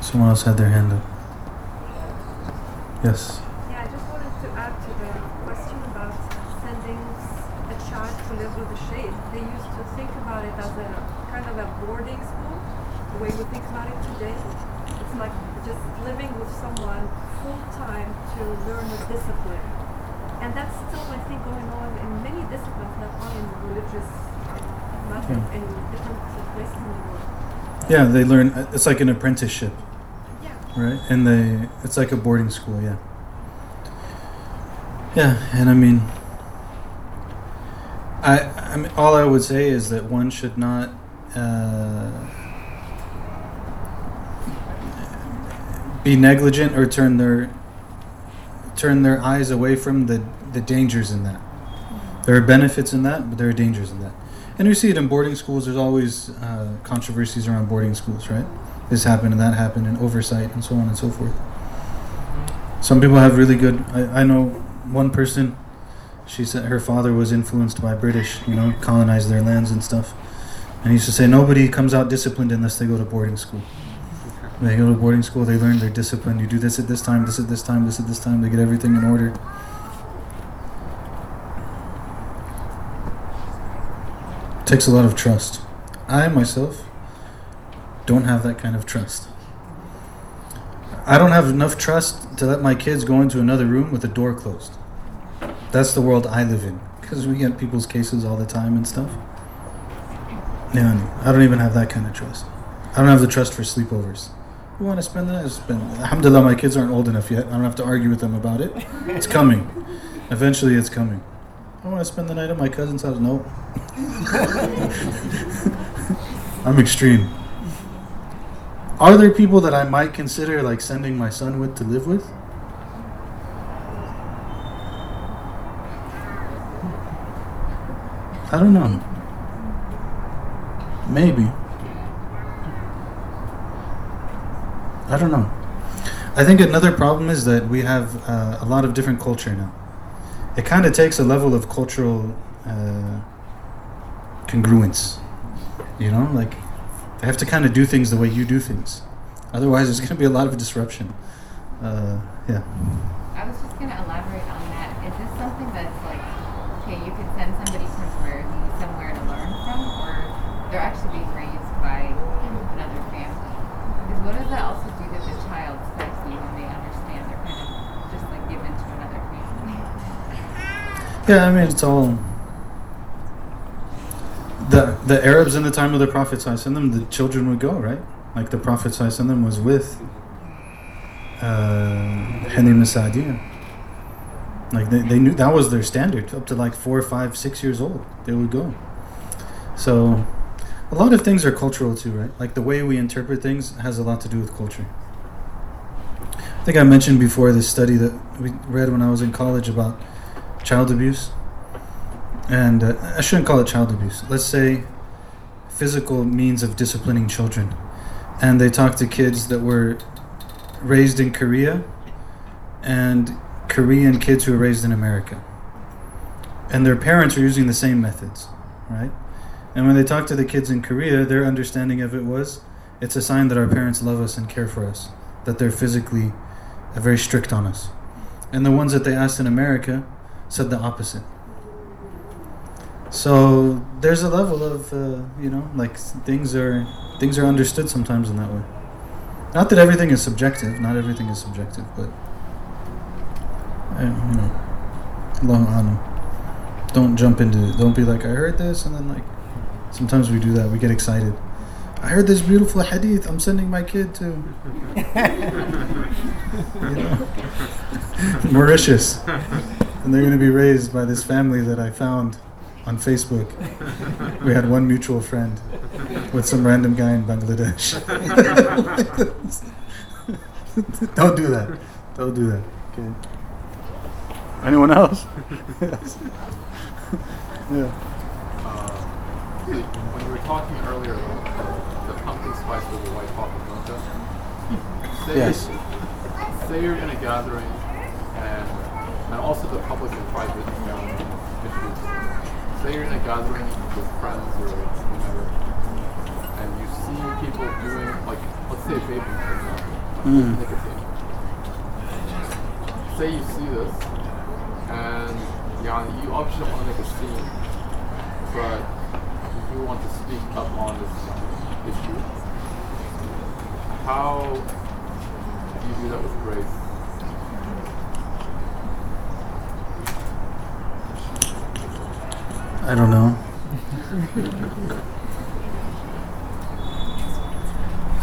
Someone else had their hand up. Yes. Yeah, I just wanted to add to the question about sending s- a child to live with a sheikh. They used to think about it as a kind of a boarding school, the way we think about it today. It's like just living with someone full time to learn a discipline. And that's still, I think, going on in many disciplines, not only in religious, not in, in different places in the world. Yeah, they learn. It's like an apprenticeship, Yeah. right? And they, it's like a boarding school. Yeah. Yeah, and I mean, I, I mean, all I would say is that one should not. Uh, be negligent or turn their turn their eyes away from the, the dangers in that. There are benefits in that, but there are dangers in that. And we see it in boarding schools. There's always uh, controversies around boarding schools, right? This happened and that happened, and oversight, and so on and so forth. Some people have really good. I, I know one person. She said her father was influenced by British, you know, colonized their lands and stuff. And he used to say nobody comes out disciplined unless they go to boarding school. They go to boarding school, they learn their discipline. You do this at this time, this at this time, this at this time. They get everything in order. It takes a lot of trust. I myself don't have that kind of trust. I don't have enough trust to let my kids go into another room with the door closed. That's the world I live in because we get people's cases all the time and stuff. Yeah, I don't even have that kind of trust. I don't have the trust for sleepovers. You want to spend that? Spend. Alhamdulillah, my kids aren't old enough yet. I don't have to argue with them about it. It's coming. Eventually, it's coming. I want to spend the night at my cousin's house. No. I'm extreme. Are there people that I might consider like sending my son with to live with? I don't know. Maybe. I don't know. I think another problem is that we have uh, a lot of different culture now. It kind of takes a level of cultural uh, congruence. You know, like they have to kind of do things the way you do things. Otherwise, there's going to be a lot of disruption. Uh, yeah. I was just going to elaborate on that. Is this something that's like, okay, you could send somebody temporarily somewhere to learn from, or they're actually being raised by another family? Because what does that also do to the child's psyche when they understand they're kind of just like given to another family? Yeah, I mean it's all the the Arabs in the time of the Prophet them the children would go right. Like the Prophet them was with uh, Sa'diya. Like they, they knew that was their standard up to like four, five, six years old. They would go. So a lot of things are cultural too, right? Like the way we interpret things has a lot to do with culture. I think I mentioned before this study that we read when I was in college about child abuse. and uh, I shouldn't call it child abuse. Let's say physical means of disciplining children. And they talked to kids that were raised in Korea and Korean kids who were raised in America. And their parents are using the same methods, right? And when they talked to the kids in Korea, their understanding of it was it's a sign that our parents love us and care for us, that they're physically uh, very strict on us. And the ones that they asked in America said the opposite. So there's a level of uh, you know like things are things are understood sometimes in that way. Not that everything is subjective. Not everything is subjective, but uh, you know, Allahu Alam. Don't jump into. Don't be like I heard this and then like. Sometimes we do that. We get excited. I heard this beautiful hadith. I'm sending my kid to Mauritius, and they're going to be raised by this family that I found on Facebook. We had one mutual friend with some random guy in Bangladesh. Don't do that. Don't do that. Okay. Anyone else? Yes. yeah. Uh, when you were talking earlier about the pumpkin spice with the white chocolate mocha, say, Yes. say you're in a gathering and and also the public and private um, issues. Say you're in a gathering with friends or whatever, and you see people doing like let's say vaping for example, Mm. nicotine. Say you see this, and yeah, you obviously don't want to make a scene, but you want to speak up on this issue. How do you do that with grace? I don't know.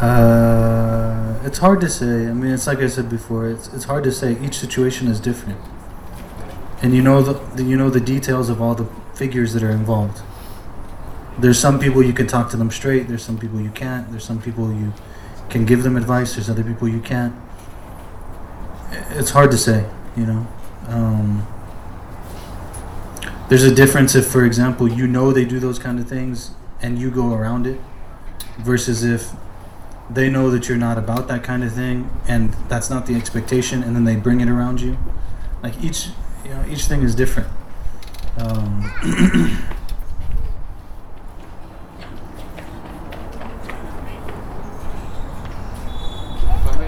Uh, it's hard to say. I mean, it's like I said before. It's it's hard to say. Each situation is different, and you know the, the you know the details of all the figures that are involved. There's some people you can talk to them straight. There's some people you can't. There's some people you can give them advice. There's other people you can't. It's hard to say. You know. Um, there's a difference if, for example, you know they do those kind of things and you go around it, versus if they know that you're not about that kind of thing and that's not the expectation, and then they bring it around you. Like each, you know, each thing is different. Um,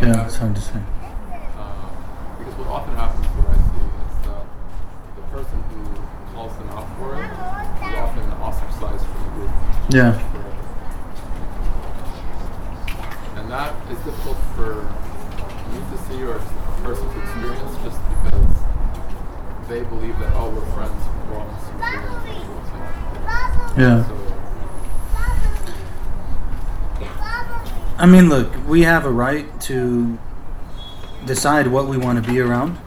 yeah, it's hard to say. uh, because what often happens, what I see, is that the person who calls them out for it is often ostracized from the group. Yeah. And that is difficult for me to see or a person to experience just because they believe that, oh, we're friends, we're all Muslims, we're Yeah. So, I mean, look, we have a right to decide what we want to be around.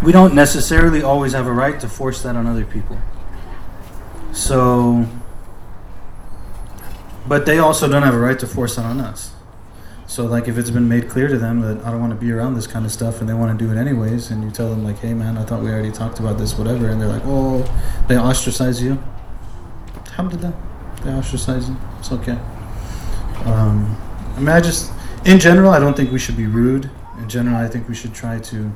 We don't necessarily always have a right to force that on other people. So, but they also don't have a right to force it on us. So, like, if it's been made clear to them that I don't want to be around this kind of stuff and they want to do it anyways, and you tell them, like, hey, man, I thought we already talked about this, whatever, and they're like, oh, they ostracize you. Alhamdulillah. They ostracize you. It's okay. Um, I mean, I just, in general, I don't think we should be rude. In general, I think we should try to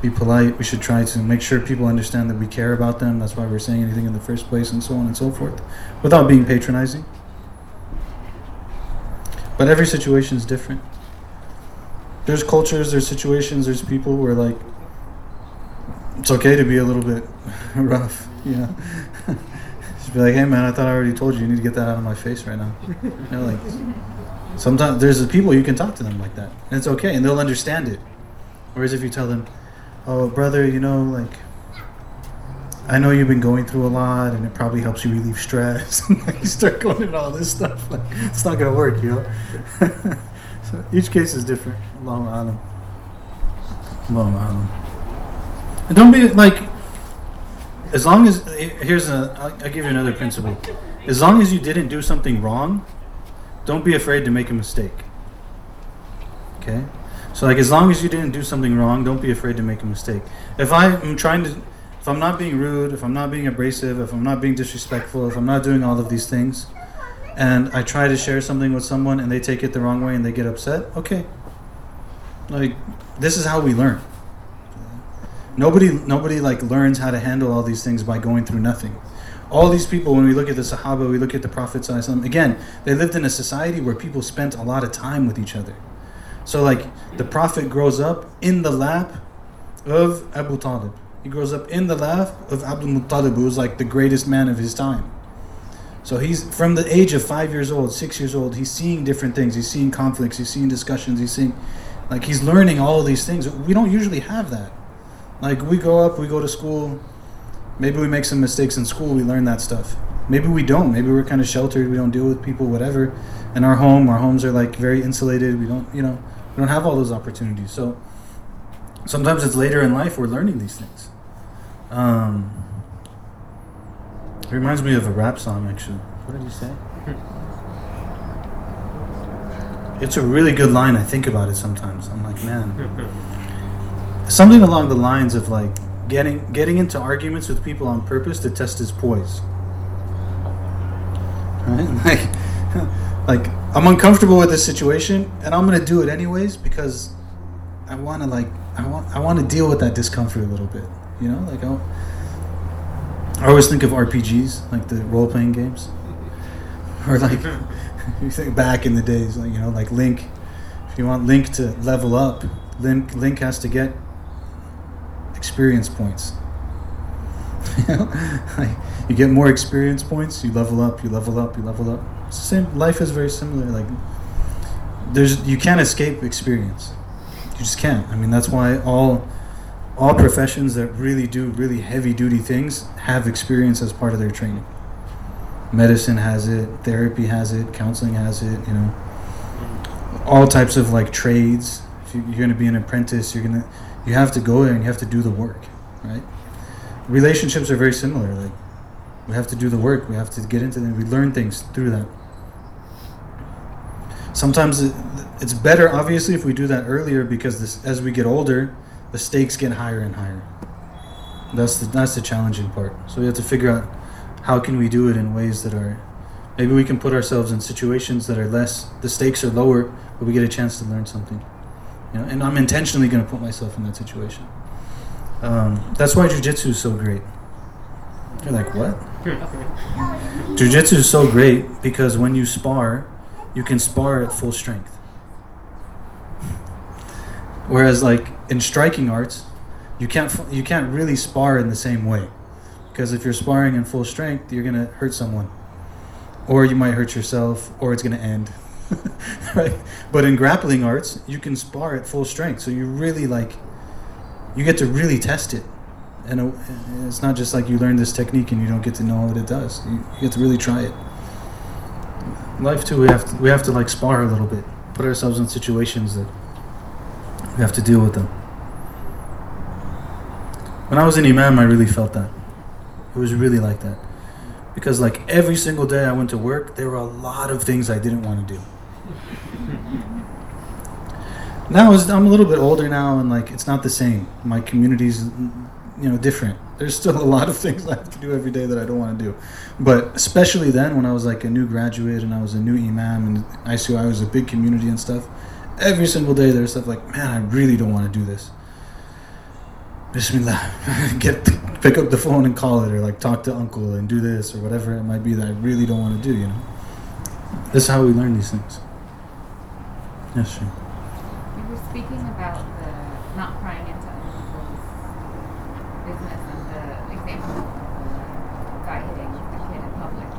be polite. We should try to make sure people understand that we care about them. That's why we're saying anything in the first place, and so on and so forth, without being patronizing. But every situation is different. There's cultures, there's situations, there's people where like it's okay to be a little bit rough, you know. Just be like, hey man, I thought I already told you. You need to get that out of my face right now. You know, like sometimes there's people you can talk to them like that, and it's okay, and they'll understand it. Whereas if you tell them, oh brother, you know, like I know you've been going through a lot, and it probably helps you relieve stress. and like you start going into all this stuff, like it's not gonna work, you know. so each case is different. Long Island. Long Island. And don't be like as long as here's a I'll, I'll give you another principle as long as you didn't do something wrong don't be afraid to make a mistake okay so like as long as you didn't do something wrong don't be afraid to make a mistake if i'm trying to if I'm not being rude, if I'm not being abrasive, if I'm not being disrespectful, if I'm not doing all of these things, and I try to share something with someone and they take it the wrong way and they get upset, okay. Like this is how we learn. Nobody nobody like learns how to handle all these things by going through nothing. All these people, when we look at the Sahaba, we look at the Prophet, again, they lived in a society where people spent a lot of time with each other. So, like, the Prophet grows up in the lap of Abu Talib. He grows up in the lap of Abdul Muttalib, who was like the greatest man of his time. So he's from the age of five years old, six years old. He's seeing different things. He's seeing conflicts. He's seeing discussions. He's seeing, like, he's learning all of these things. We don't usually have that. Like, we grow up, we go to school. Maybe we make some mistakes in school. We learn that stuff. Maybe we don't. Maybe we're kind of sheltered. We don't deal with people, whatever. In our home, our homes are like very insulated. We don't, you know, we don't have all those opportunities. So sometimes it's later in life we're learning these things. Um, it reminds me of a rap song, actually. What did you say? It's a really good line. I think about it sometimes. I'm like, man, something along the lines of like getting getting into arguments with people on purpose to test his poise. Right? Like, like I'm uncomfortable with this situation, and I'm gonna do it anyways because I want to like I want I want to deal with that discomfort a little bit. You know, like I'll, I always think of RPGs, like the role playing games, or like you think back in the days, like you know, like Link. If you want Link to level up, Link Link has to get experience points. you get more experience points, you level up, you level up, you level up. Same. Life is very similar. Like there's you can't escape experience. You just can't. I mean, that's why all all professions that really do really heavy duty things have experience as part of their training. Medicine has it, therapy has it, counseling has it. You know, all types of like trades. If you- you're going to be an apprentice, you're going to you have to go there and you have to do the work, right? Relationships are very similar. Like we have to do the work. We have to get into them. We learn things through that. Sometimes it, it's better, obviously, if we do that earlier because this, as we get older, the stakes get higher and higher. That's the that's the challenging part. So we have to figure out how can we do it in ways that are maybe we can put ourselves in situations that are less the stakes are lower, but we get a chance to learn something. You know, and I'm intentionally going to put myself in that situation. Um, that's why jujitsu is so great. You're like, what? Jiu-jitsu is so great because when you spar, you can spar at full strength. Whereas, like in striking arts, you can't you can't really spar in the same way because if you're sparring in full strength, you're gonna hurt someone, or you might hurt yourself, or it's gonna end. right? But in grappling arts, you can spar at full strength, so you really like you get to really test it and it's not just like you learn this technique and you don't get to know what it does. You, you get to really try it. Life too, we have to, we have to like spar a little bit, put ourselves in situations that we have to deal with them. When I was an imam, I really felt that. It was really like that, because like every single day I went to work, there were a lot of things I didn't want to do. Now I'm a little bit older now, and like it's not the same. My community's, you know, different. There's still a lot of things I have to do every day that I don't want to do. But especially then, when I was like a new graduate and I was a new imam, and ICI was a big community and stuff. Every single day, there's stuff like, man, I really don't want to do this. Bismillah, get pick up the phone and call it, or like talk to uncle and do this or whatever it might be that I really don't want to do. You know, this is how we learn these things. Yes, sure. You were speaking about the not prying into other people's business and the example of the guy hitting a kid in public.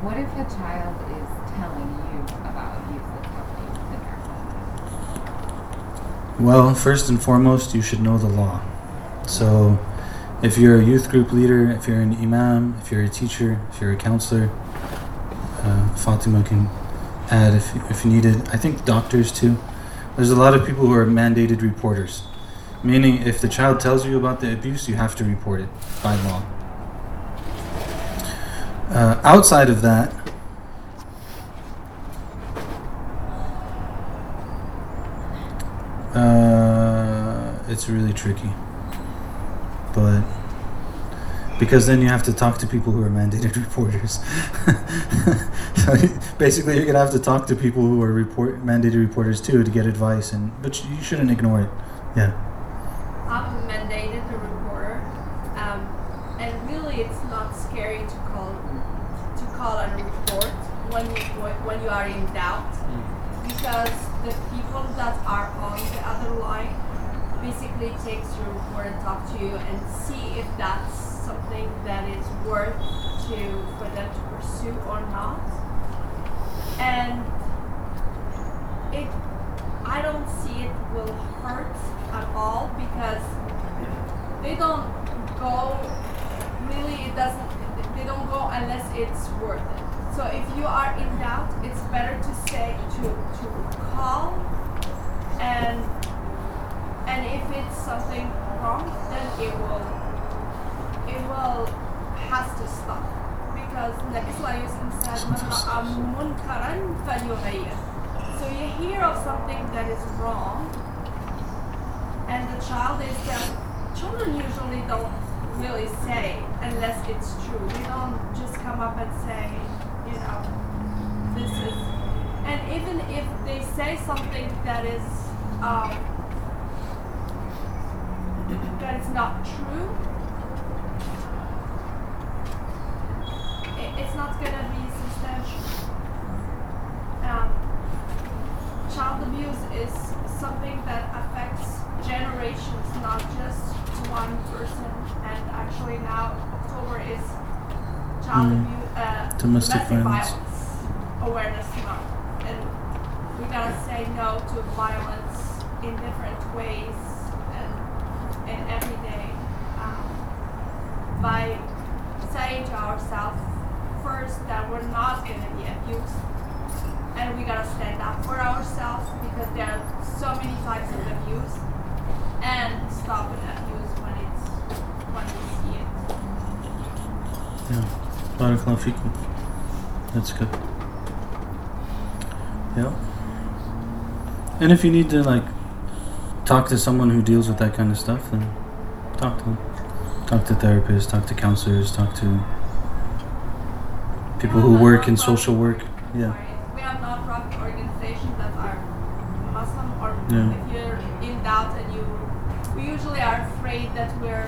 What if a child is telling you about abuse that's happening within home? Well, first and foremost, you should know the law. So, if you're a youth group leader, if you're an imam, if you're a teacher, if you're a counselor, uh, Fatima can add if, if you need it. I think doctors too. There's a lot of people who are mandated reporters, meaning if the child tells you about the abuse, you have to report it by law. Uh, outside of that, uh, it's really tricky. But because then you have to talk to people who are mandated reporters. so basically, you're gonna have to talk to people who are report mandated reporters too to get advice, and but you shouldn't ignore it. Yeah. I'm mandated a reporter, um, and really, it's not scary to call to call and report when you when you are in doubt, because the people that are on the other line basically takes your report and talk to you and see if that's something that is worth to for them to pursue or not. And it, I don't see it will hurt at all because they don't go. Really, it doesn't. They don't go unless it's worth it. So if you are in doubt, it's better to say to to call and and if it's something wrong, then it will it will has to stop because Nabi Sallallahu Alaihi Wasallam. So you hear of something that is wrong, and the child is that children usually don't really say unless it's true. They don't just come up and say, you know, this is. And even if they say something that is um, that is not true, it, it's not gonna be substantial. Um, child abuse is something that affects generations, not just one person. And actually now October is child Mm. abuse, uh, Domestic violence. awareness month, and we gotta say no to violence in different ways and and every day um, by saying to ourselves first that we're not gonna be abused and we gotta stand up for ourselves because there are so many types of abuse and stop abuse when it's when we see it. Yeah. Barakallahu feekum. That's good. Yeah. And if you need to like talk to someone who deals with that kind of stuff, then talk to them. Talk to therapists, talk to counselors, talk to people who work in social work. Yeah. We have non-profit organizations that are Muslim or Yeah. if you're in doubt and you we usually are afraid that we're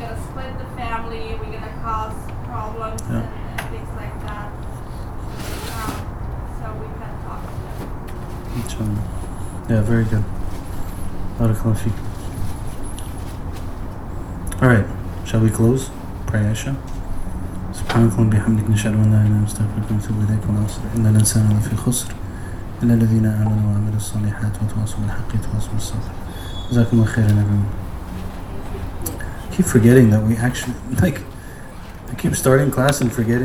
gonna split the family, we're gonna cause problems Yeah. and, and things like that. Um, so we can talk to them. Inshallah. Yeah, very good. Barakallahu feekum. Alright, shall we close? Pray Aisha. سبحانك اللهم وبحمدك نشهد ان لا اله الا انت نستغفرك ونتوب اليك ونصر ان الانسان لفي خسر الا الذين امنوا وعملوا الصالحات وتواصوا بالحق وتواصوا بالصبر جزاكم الله خيرا everyone I keep forgetting that we actually like I keep starting class and forgetting